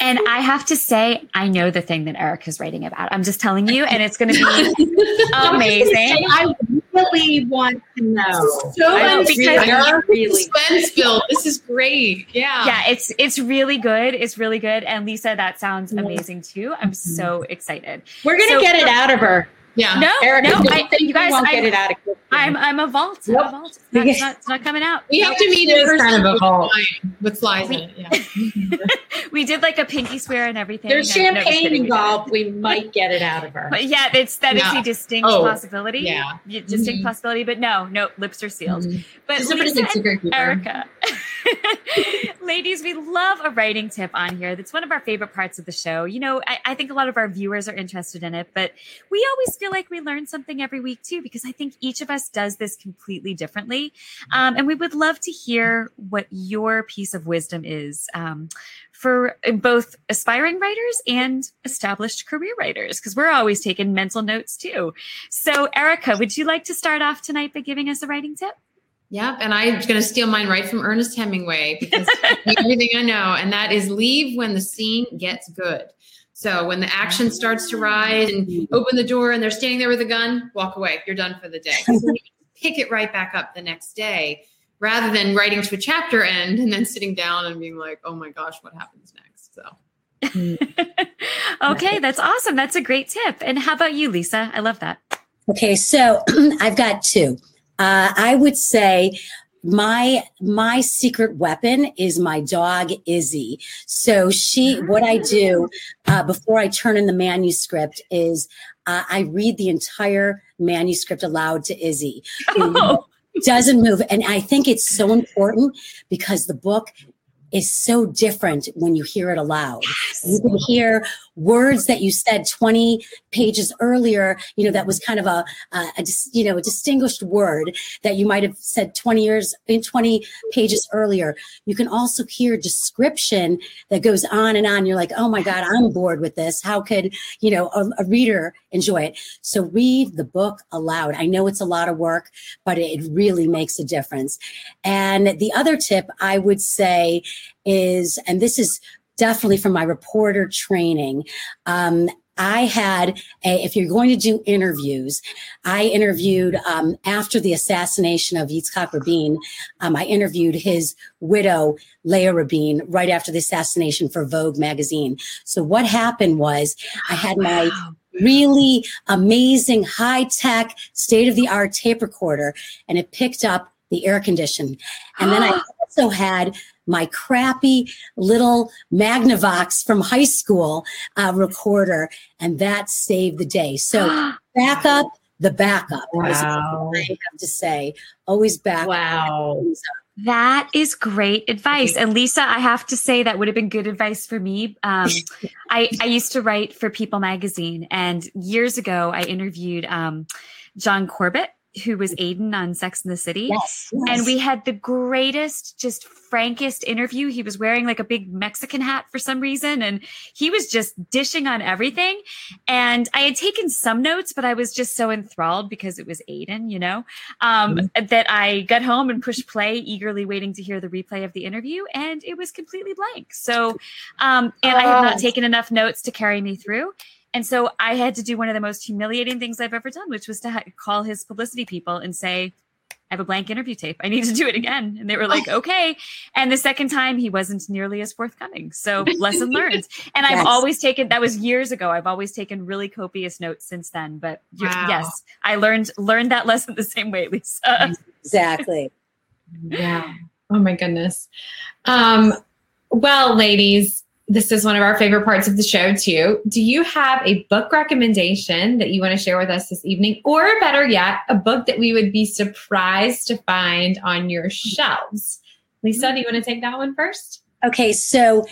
and I have to say, I know the thing that Erica's writing about. I'm just telling you, and it's going to be amazing. I really want to know. So I much because- really, really- suspense build. This is great. Yeah. Yeah, it's it's really good. It's really good. And Lisa, that sounds amazing too. I'm mm-hmm. so excited. We're gonna So- get it out of her. Yeah. No, Erica, no, I, think you guys, won't get I'm, it out of I'm I'm a vault. I'm a vault. It's not, it's not, it's not coming out. We have to meet It in is person kind of a with vault. wine, with flies in it. Yeah. We did like a pinky swear and everything. There's No, no, champagne we involved. We might get it out of her. But yeah, it's that is Yeah. a distinct Oh, possibility. yeah. Y- distinct Mhm. possibility. But no, no, lips are sealed. But She's a pretty Lisa good secret keeper. Erica. Ladies, we love a writing tip on here. That's one of our favorite parts of the show. You know, I, I think a lot of our viewers are interested in it, but we always feel like we learn something every week too, because I think each of us does this completely differently. Um, and we would love to hear what your piece of wisdom is um, for both aspiring writers and established career writers, because we're always taking mental notes too. So, Erica, would you like to start off tonight by giving us a writing tip? Yep. And I'm going to steal mine right from Ernest Hemingway because everything I know, and that is leave when the scene gets good. So when the action starts to rise and open the door and they're standing there with a gun, walk away. You're done for the day. So pick it right back up the next day rather than writing to a chapter end and then sitting down and being like, oh my gosh, what happens next? So okay, that's awesome. That's a great tip. And how about you, Lisa? I love that. Okay, so I've got two. Uh, I would say my my secret weapon is my dog Izzy. So she, what I do uh, before I turn in the manuscript is uh, I read the entire manuscript aloud to Izzy. Oh, doesn't move, and I think it's so important because the book is so different when you hear it aloud. You can hear words that you said 20 pages earlier, you know, that was kind of a, a, a you know, a distinguished word that you might have said 20 years in 20 pages earlier. You can also hear description that goes on and on. You're like, oh my God, I'm bored with this. How could, you know, a, a reader enjoy it? So read the book aloud. I know it's a lot of work, but it really makes a difference. And the other tip I would say is, and this is definitely from my reporter training. Um, I had a, if you're going to do interviews, I interviewed um, after the assassination of Yitzhak Rabin. Um, I interviewed his widow, Leah Rabin, right after the assassination for Vogue magazine. So what happened was I had my really amazing high tech, state of the art tape recorder, and it picked up the air condition. And then I also had my crappy little Magnavox from high school uh, recorder, and that saved the day. So backup, the backup. Wow. I have to say, always back. Wow. That is great advice. And Lisa, I have to say that would have been good advice for me. Um, I, I used to write for People magazine, and years ago, I interviewed um, John Corbett, who was Aiden on Sex in the City. Yes, yes. And we had the greatest, just frankest interview. He was wearing like a big Mexican hat for some reason, and he was just dishing on everything. And I had taken some notes, but I was just so enthralled because it was Aiden, you know, um, Mm-hmm. that I got home and pushed play, eagerly waiting to hear the replay of the interview, and it was completely blank. So, um, and I had not Oh. taken enough notes to carry me through. And so I had to do one of the most humiliating things I've ever done, which was to ha- call his publicity people and say, I have a blank interview tape. I need to do it again. And they were like, okay. And the second time he wasn't nearly as forthcoming. So lesson learned. And I've always taken, that was years ago. I've always taken really copious notes since then. But Wow. yes, I learned, learned that lesson the same way, Lisa. Exactly. Yeah. Oh my goodness. Um, well, ladies, this is one of our favorite parts of the show too. Do you have a book recommendation that you want to share with us this evening? Or better yet, a book that we would be surprised to find on your shelves? Lisa, do you want to take that one first? Okay, so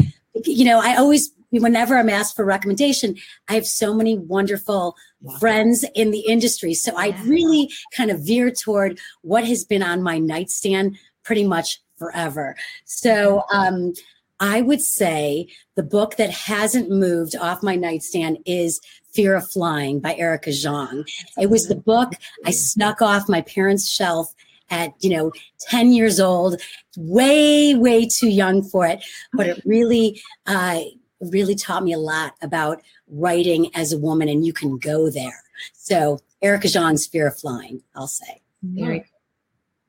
you know, I always whenever I'm asked for recommendation, I have so many wonderful friends in the industry. So I really kind of veer toward what has been on my nightstand pretty much forever. So um I would say the book that hasn't moved off my nightstand is Fear of Flying by Erica Jong. It was the book I snuck off my parents' shelf at, you know, 10 years old, way, way too young for it. But it really, uh, really taught me a lot about writing as a woman, and you can go there. So Erica Jong's Fear of Flying, I'll say. Very.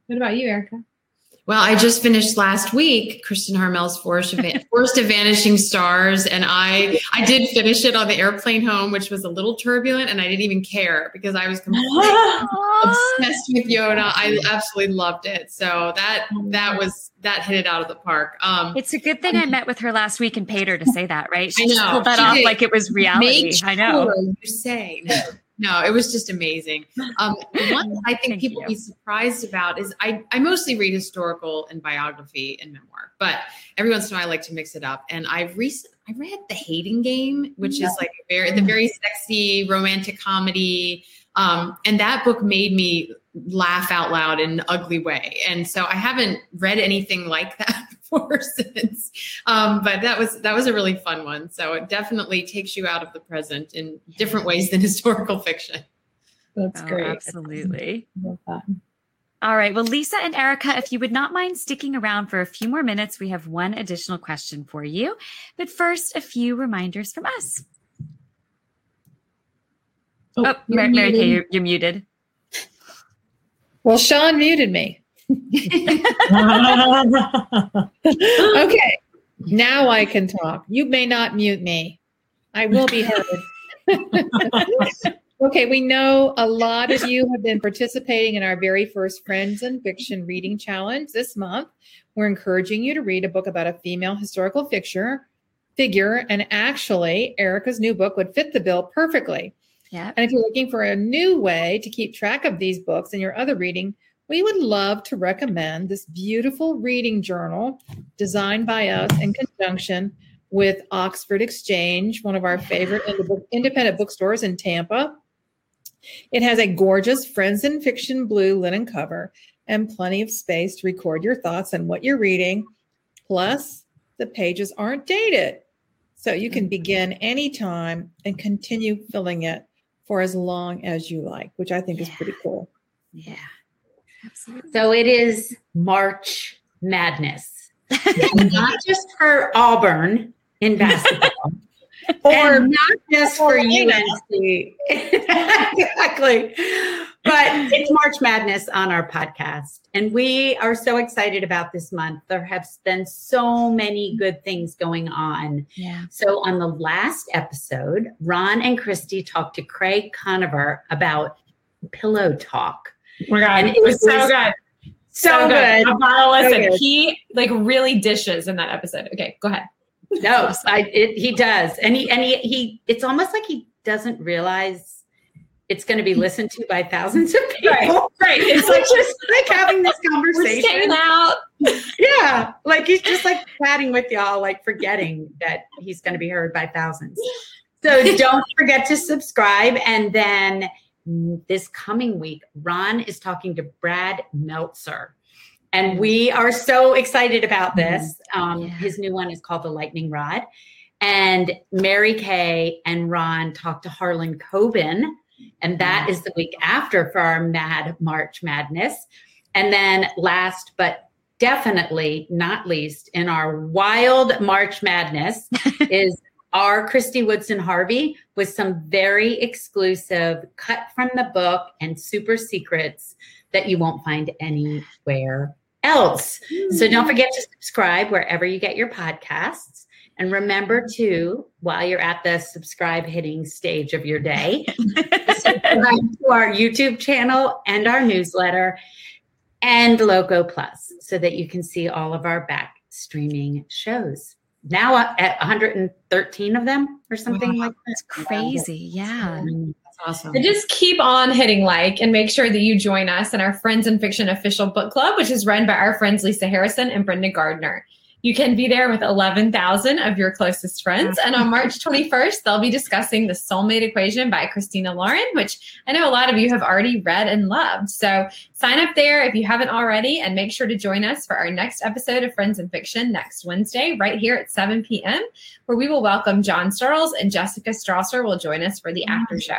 What about you, Erica? Well, I just finished last week Kristin Harmel's Forest of, Forest of Vanishing Stars, and I I did finish it on the airplane home, which was a little turbulent, and I didn't even care because I was completely obsessed with Yona. I absolutely loved it. So that that was that hit it out of the park. Um, It's a good thing I met with her last week and paid her to say that, right? She I know. pulled that off did. like it was reality. Make I know. sure You say no. No, it was just amazing. Um, one I think Thank people you. be surprised about is I, I mostly read historical and biography and memoir, but every once in a while I like to mix it up. And I've recent I read The Hating Game, which is like very the very sexy romantic comedy. Um, and that book made me laugh out loud in an ugly way. And so I haven't read anything like that before since. Um, but that was that was a really fun one. So it definitely takes you out of the present in different ways than historical fiction. That's Oh, great. Absolutely. All right. Well, Lisa and Erica, if you would not mind sticking around for a few more minutes, we have one additional question for you. But first, a few reminders from us. Oh, you're Mary, Mary Kay, you're, you're muted. Well, Sean muted me. okay, now I can talk. You may not mute me. I will be heard. okay, we know a lot of you have been participating in our very first Friends and Fiction Reading Challenge this month. We're encouraging you to read a book about a female historical figure, figure, and actually, Erica's new book would fit the bill perfectly. Yeah. And if you're looking for a new way to keep track of these books and your other reading, we would love to recommend this beautiful reading journal designed by us in conjunction with Oxford Exchange, one of our favorite independent bookstores in Tampa. It has a gorgeous Friends in Fiction blue linen cover and plenty of space to record your thoughts and what you're reading. Plus, the pages aren't dated. So you can begin anytime and continue filling it for as long as you like, which I think yeah. is pretty cool. Yeah. Absolutely. So it is March Madness. not just for Auburn in basketball. or not just for UNC. exactly. But it's March Madness on our podcast. And we are so excited about this month. There have been so many good things going on. Yeah. So on the last episode, Ron and Kristy talked to Craig Conover about pillow talk. Oh my God. it was so good. So, so good. good. listen, so he like really dishes in that episode. Okay, go ahead. No, I, it, he does, and he and he he. It's almost like he doesn't realize it's going to be listened to by thousands of people. Right, right. It's like just like having this conversation. We're out. yeah, like he's just like chatting with y'all, like forgetting that he's going to be heard by thousands. So don't forget to subscribe, and then this coming week, Ron is talking to Brad Meltzer. And we are so excited about mm-hmm. this. Um, yeah. His new one is called The Lightning Rod. And Mary Kay and Ron talked to Harlan Coben. And that is the week after for our Mad March Madness. And then last but definitely not least in our wild March Madness is our Kristy Woodson Harvey with some very exclusive cut from the book and super secrets that you won't find anywhere else. So hmm. don't forget to subscribe wherever you get your podcasts. And remember to, while you're at the subscribe hitting stage of your day, subscribe to our YouTube channel and our newsletter and Loco Plus so that you can see all of our back streaming shows. Now uh, at 113 of them or something wow, like that. That's crazy. Yeah. awesome. And just keep on hitting like and make sure that you join us in our Friends in Fiction official book club, which is run by our friends Lisa Harrison and Brenda Gardner. You can be there with 11,000 of your closest friends. And on March 21st, they'll be discussing The Soulmate Equation by Christina Lauren, which I know a lot of you have already read and loved. So sign up there if you haven't already and make sure to join us for our next episode of Friends in Fiction next Wednesday, right here at 7 p.m., where we will welcome John Searles and Jessica Strawser will join us for the after show.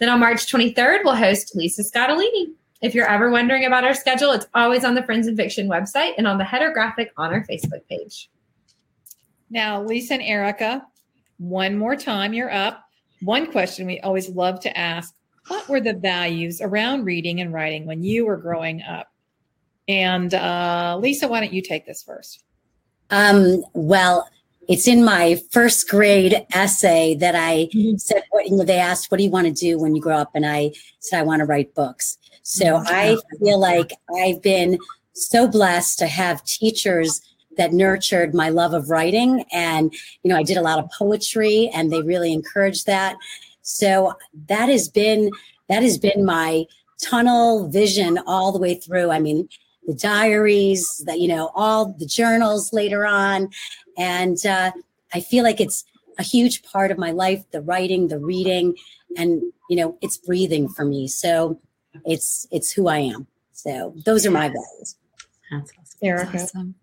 Then on March 23rd, we'll host Lisa Scottoline. If you're ever wondering about our schedule, it's always on the Friends in Fiction website and on the header graphic on our Facebook page. Now, Lisa and Erica, one more time, you're up. One question we always love to ask What were the values around reading and writing when you were growing up? And uh, Lisa, why don't you take this first? Um, well, it's in my first grade essay that I mm-hmm. said, what, you know, they asked, what do you want to do when you grow up? And I said, I want to write books. So mm-hmm. I feel like I've been so blessed to have teachers that nurtured my love of writing. And, you know, I did a lot of poetry and they really encouraged that. So that has been, that has been my tunnel vision all the way through. I mean, the diaries, that, you know, all the journals later on. And uh, I feel like it's a huge part of my life, the writing, the reading, and, you know, it's breathing for me. So it's it's who I am. So those are my values. That's awesome. Erica. That's awesome.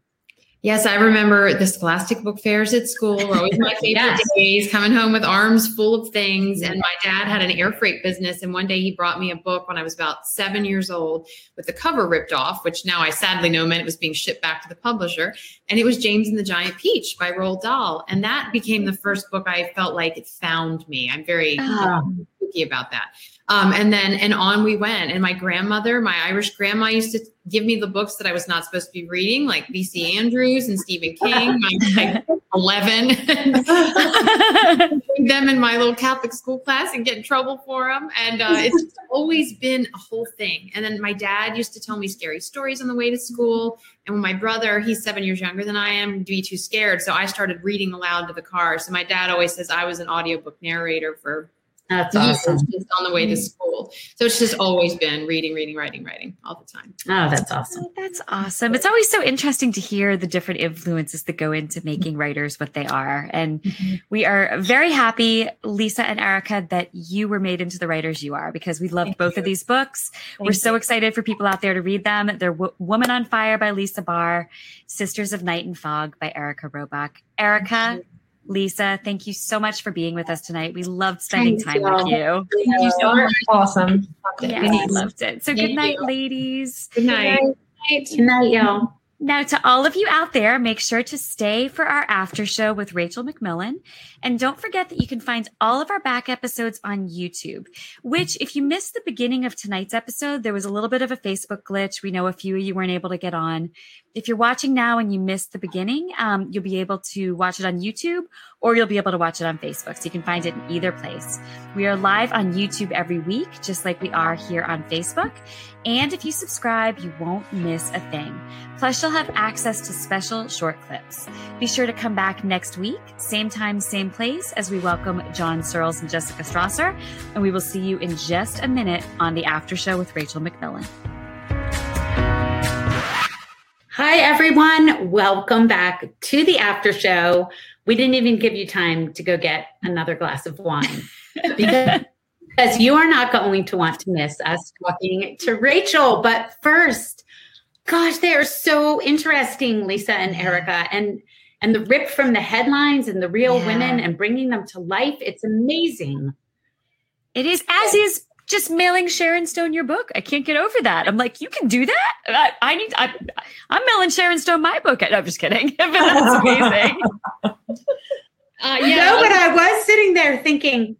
Yes, I remember the Scholastic book fairs at school were always my favorite yes. days, coming home with arms full of things. And my dad had an air freight business. And one day he brought me a book when I was about seven years old with the cover ripped off, which now I sadly know meant it was being shipped back to the publisher. And it was James and the Giant Peach by Roald Dahl. And that became the first book I felt like it found me. I'm very oh. about that. Um, and then and on we went. And my grandmother, my Irish grandma, used to give me the books that I was not supposed to be reading, like V.C. Andrews and Stephen King. My like, eleven, them in my little Catholic school class and get in trouble for them. And uh, it's always been a whole thing. And then my dad used to tell me scary stories on the way to school. And when my brother, he's seven years younger than I am, be too scared. So I started reading aloud to the car. So my dad always says I was an audiobook narrator for That's awesome. just on the way to school. So it's just always been reading, reading, writing, writing all the time. Oh, that's awesome. Oh, that's awesome. It's always so interesting to hear the different influences that go into making writers what they are. And mm-hmm. we are very happy, Lisa and Erica, that you were made into the writers you are because we loved Thank both you. of these books. we're Thank so excited for people out there to read them. They're w- Woman on Fire by Lisa Barr, Sisters of Night and Fog by Erica Robuck. Erica, Lisa, thank you so much for being with us tonight. We loved spending Thanks, time with y'all. you. Thank you so much. Awesome. Loved it. We loved it. So Thank good night, you. ladies. Good night. Good night, y'all. Now, to all of you out there, make sure to stay for our after show with Rachel McMillan. And don't forget that you can find all of our back episodes on YouTube, which, if you missed the beginning of tonight's episode, there was a little bit of a Facebook glitch. We know a few of you weren't able to get on. If you're watching now and you missed the beginning, um, you'll be able to watch it on YouTube or you'll be able to watch it on Facebook. So you can find it in either place. We are live on YouTube every week, just like we are here on Facebook. And if you subscribe, you won't miss a thing. Plus, you'll have access to special short clips. Be sure to come back next week, same time, same place, as we welcome John Searles and Jessica Strawser. And we will see you in just a minute on the after show with Rachel McMillan. Hi, everyone. Welcome back to the after show. We didn't even give you time to go get another glass of wine because, because you are not going to want to miss us talking to Rachel. But first, gosh, they are so interesting, Lisa and Erica, and and the rip from the headlines and the real Yeah. women and bringing them to life. It's amazing. It is, as is just mailing Sharon Stone your book. I can't get over that. I'm like, you can do that? I, I need, I, I'm mailing Sharon Stone my book. No, I'm just kidding. but that's amazing. Uh, Yeah. yeah, No, but I was sitting there thinking,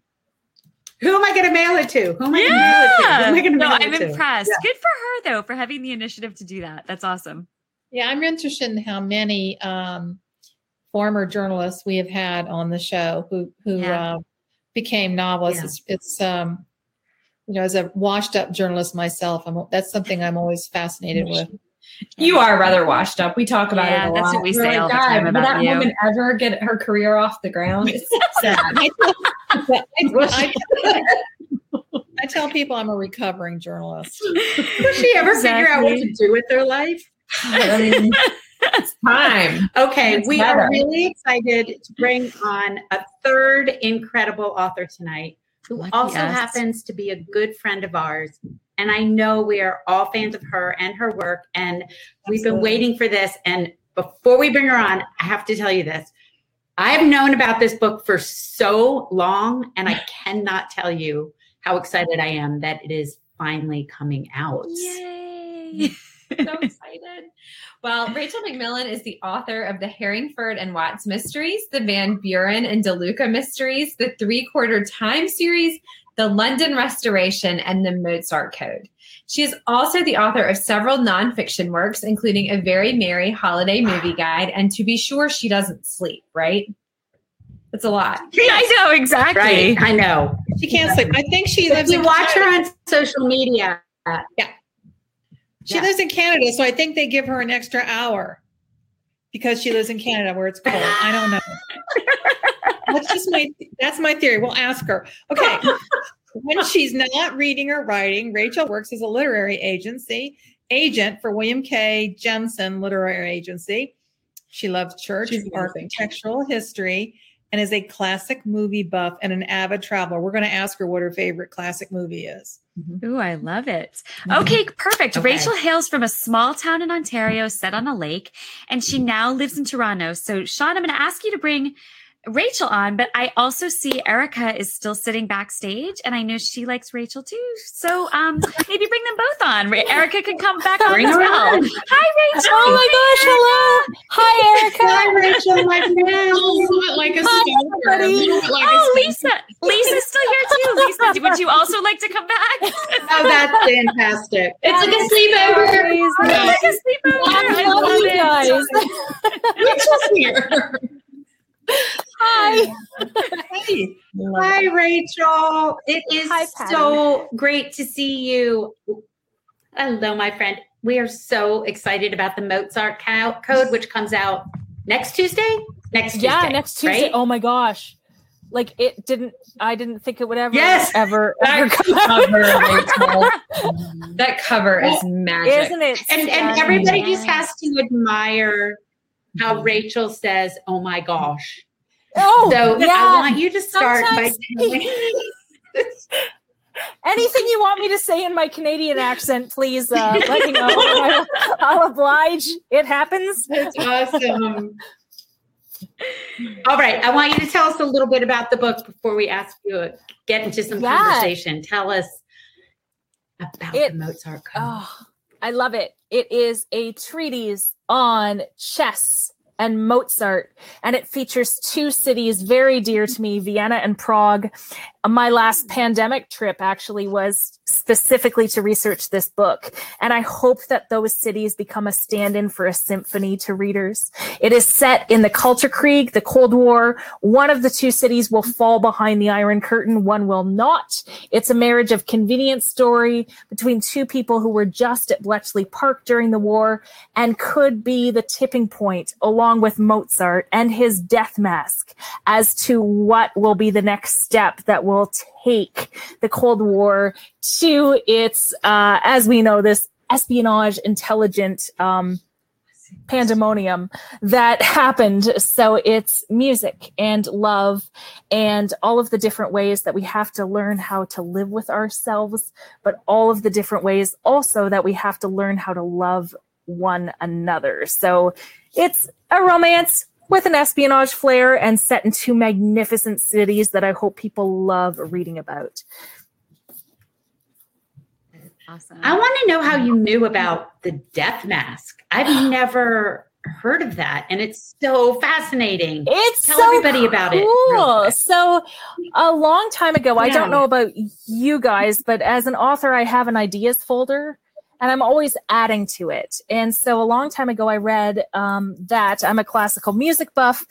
who am I going to mail it to? Who am I going to mail it to? Who Yeah. no, I'm it to? impressed. Good for her, though, for having the initiative to do that. That's awesome. yeah. I'm interested in how many um, former journalists we have had on the show who who Yeah. uh, became novelists. Yeah. It's, it's um, you know, as a washed up journalist myself, I'm that's something I'm always fascinated with. You are rather washed up. We talk about Yeah, it a that's lot. what we We're say all the time about that you." woman ever get her career off the ground? It's sad. I tell, I, I- I tell people I'm a recovering journalist. Does she ever figure out what to do with her life? Mean, it's time. Okay, It's we better. are really excited to bring on a third incredible author tonight who Lucky also us. happens to be a good friend of ours. And I know we are all fans of her and her work. And we've been waiting for this. And before we bring her on, I have to tell you this. I have known about this book for so long, and I cannot tell you how excited I am that it is finally coming out. Yay. so excited. Well, Rachel McMillan is the author of the Herringford and Watts mysteries, the Van Buren and DeLuca mysteries, the Three Quarter Time series, the London Restoration, and the Mozart Code. She is also the author of several nonfiction works, including A Very Merry Holiday Movie Guide, and To Be Sure She Doesn't Sleep, right? It's a lot. I know, exactly. Right, I know. She can't sleep. I think she If lives. you watch her on social media, She Yeah. lives in Canada, so I think they give her an extra hour because she lives in Canada where it's cold. I don't know. That's just my that's my theory. We'll ask her. Okay. when she's not reading or writing, Rachel works as a literary agency agent for William K. Jensen Literary Agency. She loves church, She's architectural history, and is a classic movie buff and an avid traveler. We're going to ask her what her favorite classic movie is. Mm-hmm. Ooh, I love it. Mm-hmm. Okay, perfect. Okay. Rachel hails from a small town in Ontario set on a lake, and she now lives in Toronto. So, Sean, I'm going to ask you to bring Rachel on, but I also see Erica is still sitting backstage, and I know she likes Rachel too. So, um, maybe bring them both on. Erica can come back on Bring as well. on. Hi, Rachel. Oh my gosh, hello. Hi, Erica. Hi, Rachel, my A friend. little like a Hi, stalker. A everybody. little bit like Oh, stalker. Lisa. Lisa's still here too. Lisa, would you also like to come back? Oh, that's fantastic. It's like a sleepover. Oh, like a sleepover. I I love love you guys. Rachel's here. Hi. Hey. Hi, Rachel. It is Hi, so great to see you. Hello, my friend. We are so excited about the Mozart Code, which comes out next Tuesday. Next Tuesday. Yeah, next Tuesday. right? Oh my gosh. like it didn't. I didn't think it would ever, Yes! ever, That ever come cover, that cover is magic. Isn't it? And and everybody just has to admire how mm-hmm. Rachel says, "Oh my gosh." Oh, So yeah. I want you to start by Sometimes- telling Anything you want me to say in my Canadian accent, please uh, let me know. I'll, I'll oblige. It happens. That's awesome. All right, I want you to tell us a little bit about the book before we ask you to get into some Yeah. conversation. Tell us about It- the Mozart Code. Oh, I love it. It is a treatise on chess and Mozart, and it features two cities very dear to me, Vienna and Prague. My last pandemic trip actually was specifically to research this book, and I hope that those cities become a stand in for a symphony to readers. It is set in the Kalter Krieg, the Cold War. One of the two cities will fall behind the Iron Curtain, one will not. It's a marriage of convenience story between two people who were just at Bletchley Park during the war and could be the tipping point, along with Mozart and his death mask, as to what will be the next step that will take the Cold War to its, uh, as we know, this espionage intelligent um, pandemonium that happened. So it's music and love and all of the different ways that we have to learn how to live with ourselves, but all of the different ways also that we have to learn how to love one another. So it's a romance with an espionage flair and set in two magnificent cities that I hope people love reading about. Awesome. I want to know how you knew about the death mask. I've never heard of that, and it's so fascinating. It's Tell so everybody about it cool. quick. So, a long time ago, I don't know about you guys, but as an author, I have an ideas folder and I'm always adding to it. And so, a long time ago, I read um, that I'm a classical music buff.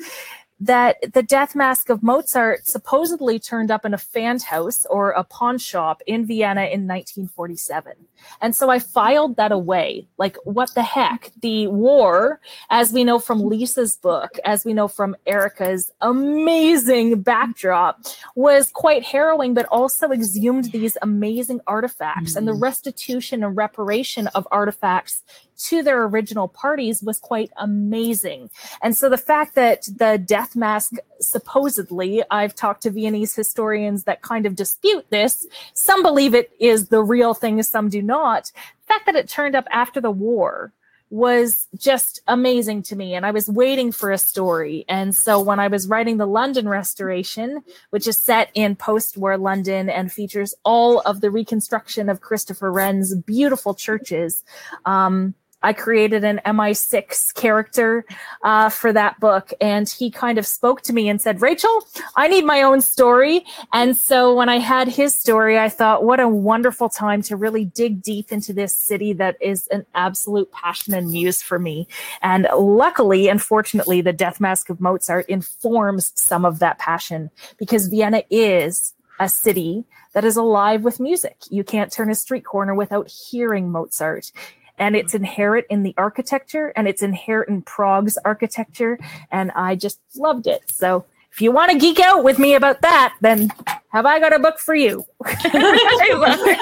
That the death mask of Mozart supposedly turned up in a fan house or a pawn shop in Vienna in 1947. And so I filed that away. Like, what the heck? The war as we know from Lisa's book, as we know from Erica's amazing backdrop, was quite harrowing, but also exhumed these amazing artifacts. And the mm-hmm. restitution and reparation of artifacts to their original parties was quite amazing. And so the fact that the death mask supposedly, I've talked to Viennese historians that kind of dispute this. Some believe it is the real thing, some do not. The fact that it turned up after the war was just amazing to me. And I was waiting for a story. And so when I was writing the London restoration, which is set in post war London and features all of the reconstruction of Christopher Wren's beautiful churches, um, I created an MI6 character uh, for that book. And he kind of spoke to me and said, Rachel, I need my own story. And so when I had his story, I thought, what a wonderful time to really dig deep into this city that is an absolute passion and muse for me. And luckily, unfortunately, the Death Mask of Mozart informs some of that passion because Vienna is a city that is alive with music. You can't turn a street corner without hearing Mozart. And it's inherent in the architecture and it's inherent in Prague's architecture. And I just loved it. So if you want to geek out with me about that, then have I got a book for you? I love it.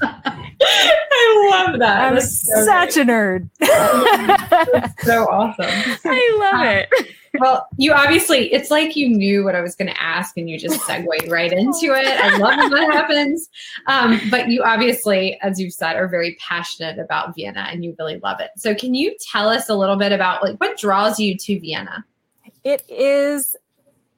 I love that. I'm so such a nerd. so awesome. I love it. Well, you obviously, it's like you knew what I was going to ask and you just segued right into it. I love when that happens. Um, but you obviously, as you've said, are very passionate about Vienna and you really love it. So, can you tell us a little bit about like what draws you to Vienna? It is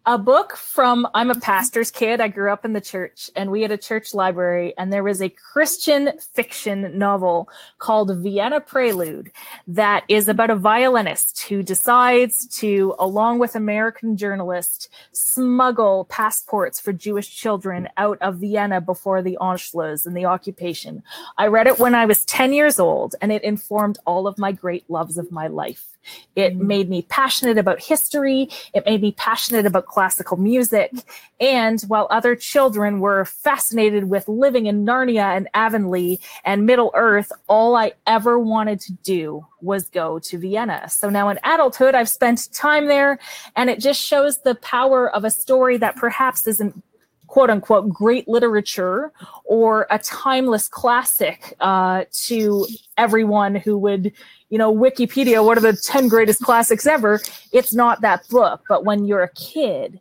a book from I'm a pastor's kid. I grew up in the church and we had a church library and there was a Christian fiction novel called Vienna Prelude that is about a violinist who decides to along with American journalist smuggle passports for Jewish children out of Vienna before the Anschluss and the occupation. I read it when I was 10 years old and it informed all of my great loves of my life. It made me passionate about history. It made me passionate about classical music. And while other children were fascinated with living in Narnia and Avonlea and Middle Earth, all I ever wanted to do was go to Vienna. So now in adulthood, I've spent time there, and it just shows the power of a story that perhaps isn't quote unquote great literature or a timeless classic uh, to everyone who would you know wikipedia what are the 10 greatest classics ever it's not that book but when you're a kid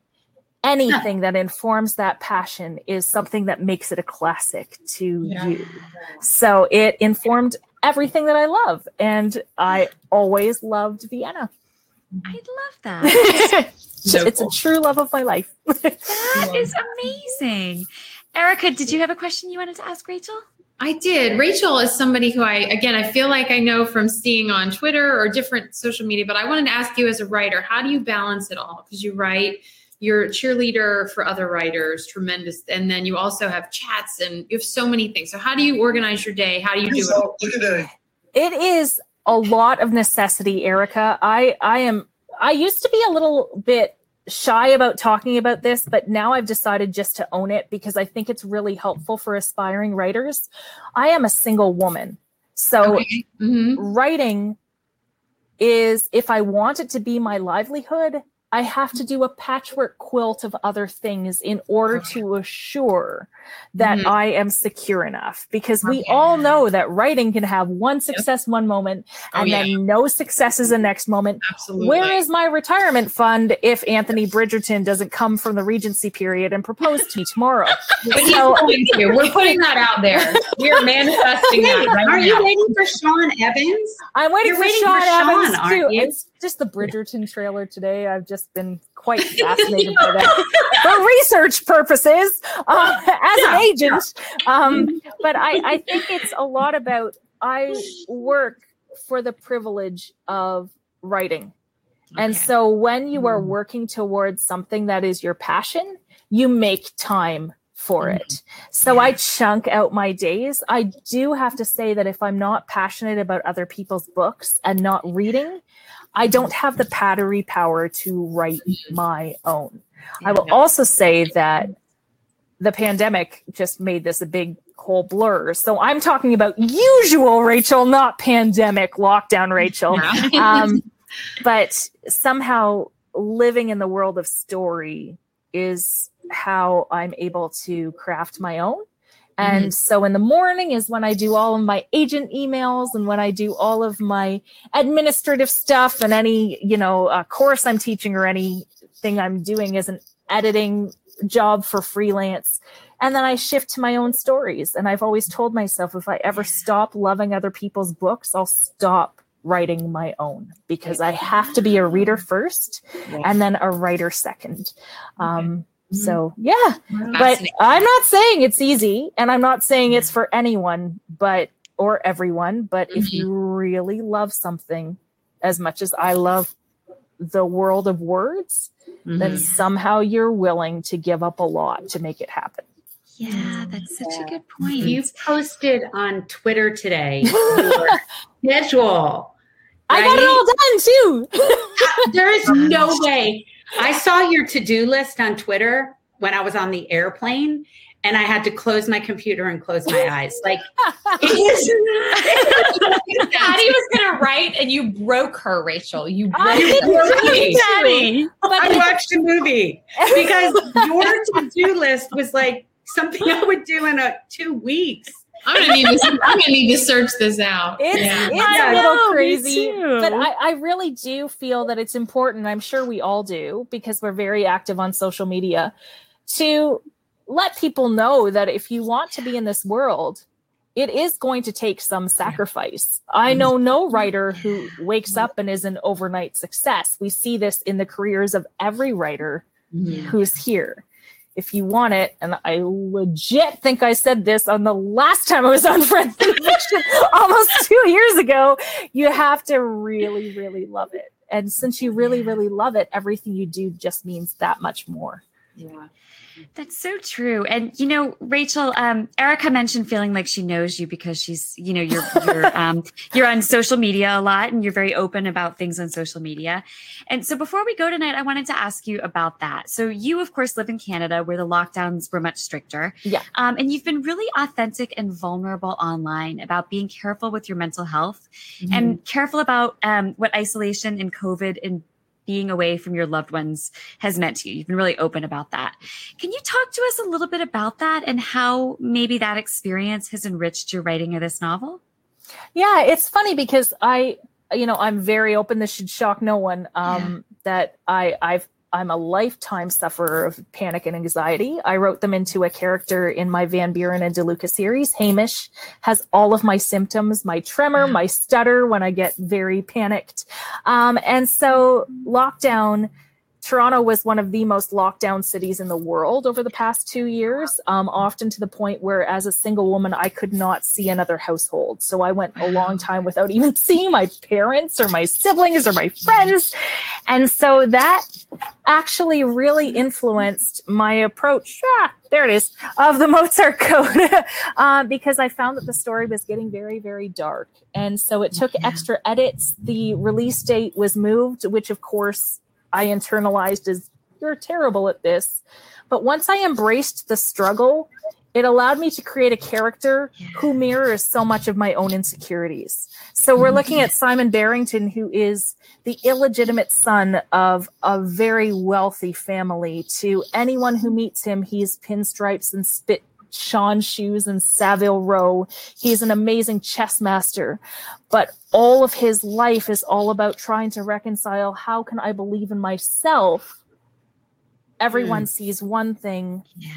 anything that informs that passion is something that makes it a classic to Yeah. you so it informed everything that i love and i always loved vienna I love that. So it's cool. a true love of my life That is amazing. Erica, did you have a question you wanted to ask Rachel? I did. Rachel is somebody who I, again, I feel like I know from seeing on Twitter or different social media, but I wanted to ask you as a writer, how do you balance it all? Because you write, you're a cheerleader for other writers, tremendous. And then you also have chats and you have so many things. So, how do you organize your day? How do you do it? Look at that. it is a lot of necessity erica i i am i used to be a little bit shy about talking about this but now i've decided just to own it because i think it's really helpful for aspiring writers i am a single woman so Okay. Mhm. writing is if i want it to be my livelihood i have to do a patchwork quilt of other things in order to assure that Mhm. i am secure enough because we Okay. all know that writing can have one success one moment Oh, and yeah. then no successes the next moment Absolutely. where is my retirement fund if anthony bridgerton doesn't come from the regency period and propose to me tomorrow But he's So- going to. We're putting that out there. We're manifesting that right Are now. you waiting for Sean Evans? I'm waiting You're for waiting Sean for Sean, Evans aren't too. you? It's just the Bridgerton trailer today. I've just been quite fascinated by that for research purposes uh, as an agent. Um, but I, I think it's a lot about I work for the privilege of writing. And so when you are working towards something that is your passion, you make time for it. So I chunk out my days. I do have to say that if I'm not passionate about other people's books and not reading, I don't have the battery power to write my own. I will also say that the pandemic just made this a big whole blur. So I'm talking about usual Rachel, not pandemic lockdown Rachel. Um, but somehow living in the world of story is how I'm able to craft my own. And so in the morning is when I do all of my agent emails and when I do all of my administrative stuff and any, you know, uh, course I'm teaching or anything I'm doing is an editing job for freelance. And then I shift to my own stories. And I've always told myself if I ever stop loving other people's books, I'll stop writing my own because I have to be a reader first and then a writer second. Um, so yeah, but I'm not saying it's easy and I'm not saying it's for anyone, but or everyone, but if you really love something as much as I love the world of words, then Mhm. somehow you're willing to give up a lot to make it happen. Yeah, that's such a good point. You point. posted on Twitter today your schedule. I got it all done too. There is no way. I saw your to-do list on Twitter when I was on the airplane, and I had to close my computer and close my eyes. Like it Patty was going to write, and you broke her, Rachel. You broke I is. didn't Really? do Patty. I watched a movie because your to-do list was like something I would do in a two weeks. I'm gonna need to. I'm gonna need to search this out. It's, Yeah. it's I a little know, me crazy, but I, I really do feel that it's important. I'm sure we all do because we're very active on social media to let people know that if you want to be in this world, it is going to take some sacrifice. I know no writer who wakes up and is an overnight success. We see this in the careers of every writer Mhm. who's here. If you want it, and I legit think I said this on the last time I was on Friends Fiction almost two years ago, you have to really, really love it. And since you really, really love it, everything you do just means that much more. Yeah. That's so true. And you know, Rachel, um, Erica mentioned feeling like she knows you because she's, you know, you're you're um you're on social media a lot and you're very open about things on social media. And so before we go tonight, I wanted to ask you about that. So you of course live in Canada where the lockdowns were much stricter. Yeah. Um, and you've been really authentic and vulnerable online about being careful with your mental health Mm-hmm. and careful about um, what isolation and COVID and being away from your loved ones has meant to you. You've been really open about that. Can you talk to us a little bit about that and how maybe that experience has enriched your writing of this novel? Yeah, it's funny because I, you know, I'm very open. This should shock no one. Um, That I, I've, I'm a lifetime sufferer of panic and anxiety. I wrote them into a character in my Van Buren and DeLuca series. Hamish has all of my symptoms: my tremor, my stutter when I get very panicked. Um, and so, lockdown. Toronto was one of the most locked down cities in the world over the past two years, um, often to the point where, as a single woman, I could not see another household. So I went a long time without even seeing my parents or my siblings or my friends. And so that actually really influenced my approach. Ah, there it is of the Mozart Code, uh, because I found that the story was getting very, very dark. And so it took extra edits. The release date was moved, which of course I internalized as you're terrible at this. But once I embraced the struggle, it allowed me to create a character who mirrors so much of my own insecurities. So we're mm-hmm. looking at Simon Barrington, who is the illegitimate son of a very wealthy family. To anyone who meets him, he's pinstripes and spit Sean shoes and Savile Row. He's an amazing chess master, but all of his life is all about trying to reconcile how can I believe in myself? Everyone hmm. sees one thing. Yeah.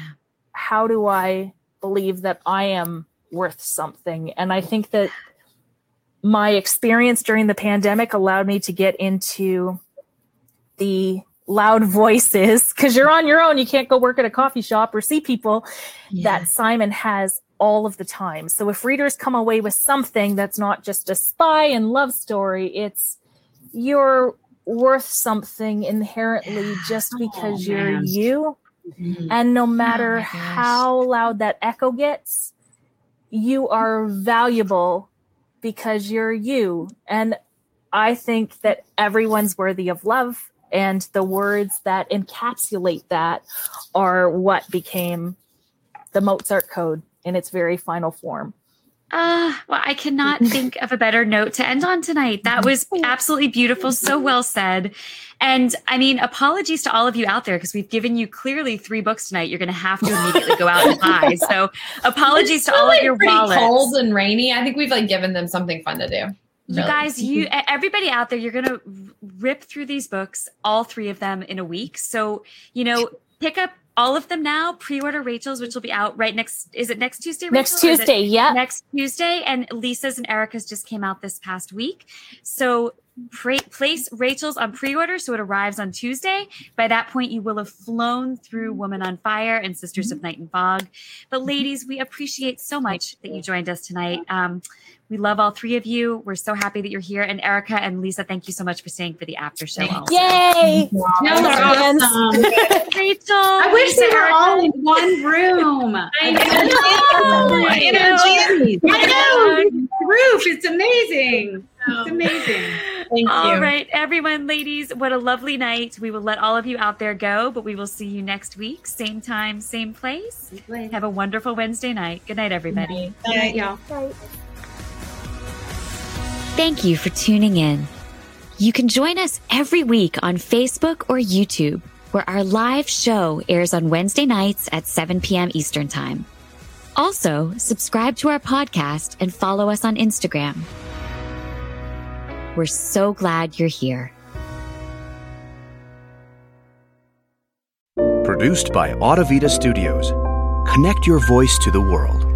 How do I believe that I am worth something? And I think that my experience during the pandemic allowed me to get into the loud voices because you're on your own. You can't go work at a coffee shop or see people that Simon has all of the time. So if readers come away with something that's not just a spy and love story, it's you're worth something inherently just because you're man. you. Mhm. And no matter gosh. how loud that echo gets, you are valuable because you're you. And I think that everyone's worthy of love. And the words that encapsulate that are what became the Mozart Code in its very final form. Ah, well, I cannot think of a better note to end on tonight. That was absolutely beautiful. So well said. And I mean, apologies to all of you out there because we've given you clearly three books tonight. You're going to have to immediately go out and buy. So apologies to It's all of really your pretty wallets. cold and rainy. I think we've like given them something fun to do. You guys, you everybody out there, you're gonna rip through these books, all three of them in a week. So you know, pick up all of them now. Pre-order Rachel's, which will be out right next. Is it next Tuesday? Next Rachel, it Tuesday, yeah. Next Tuesday, and Lisa's and Erica's just came out this past week. So pre- place Rachel's on pre-order, so it arrives on Tuesday. By that point, you will have flown through Woman on Fire and Sisters of Night and Fog. But ladies, we appreciate so much that you joined us tonight. Um, we love all three of you. We're so happy that you're here. And Erica and Lisa, thank you so much for staying for the after show. Also. Yay! No, Yes. awesome. Rachel, I wish Lisa, they were all in one room. I know. I know. I know. Roof, it's amazing. It's amazing. Thank All you. right, everyone, ladies, what a lovely night. We will let all of you out there go, but we will see you next week, same time, same place. Have a wonderful Wednesday night. Good night, everybody. Good night, y'all. Thank you for tuning in. You can join us every week on Facebook or YouTube, where our live show airs on Wednesday nights at 7 p.m. Eastern Time. Also, subscribe to our podcast and follow us on Instagram. We're so glad you're here. Produced by Audavita Studios. Connect your voice to the world.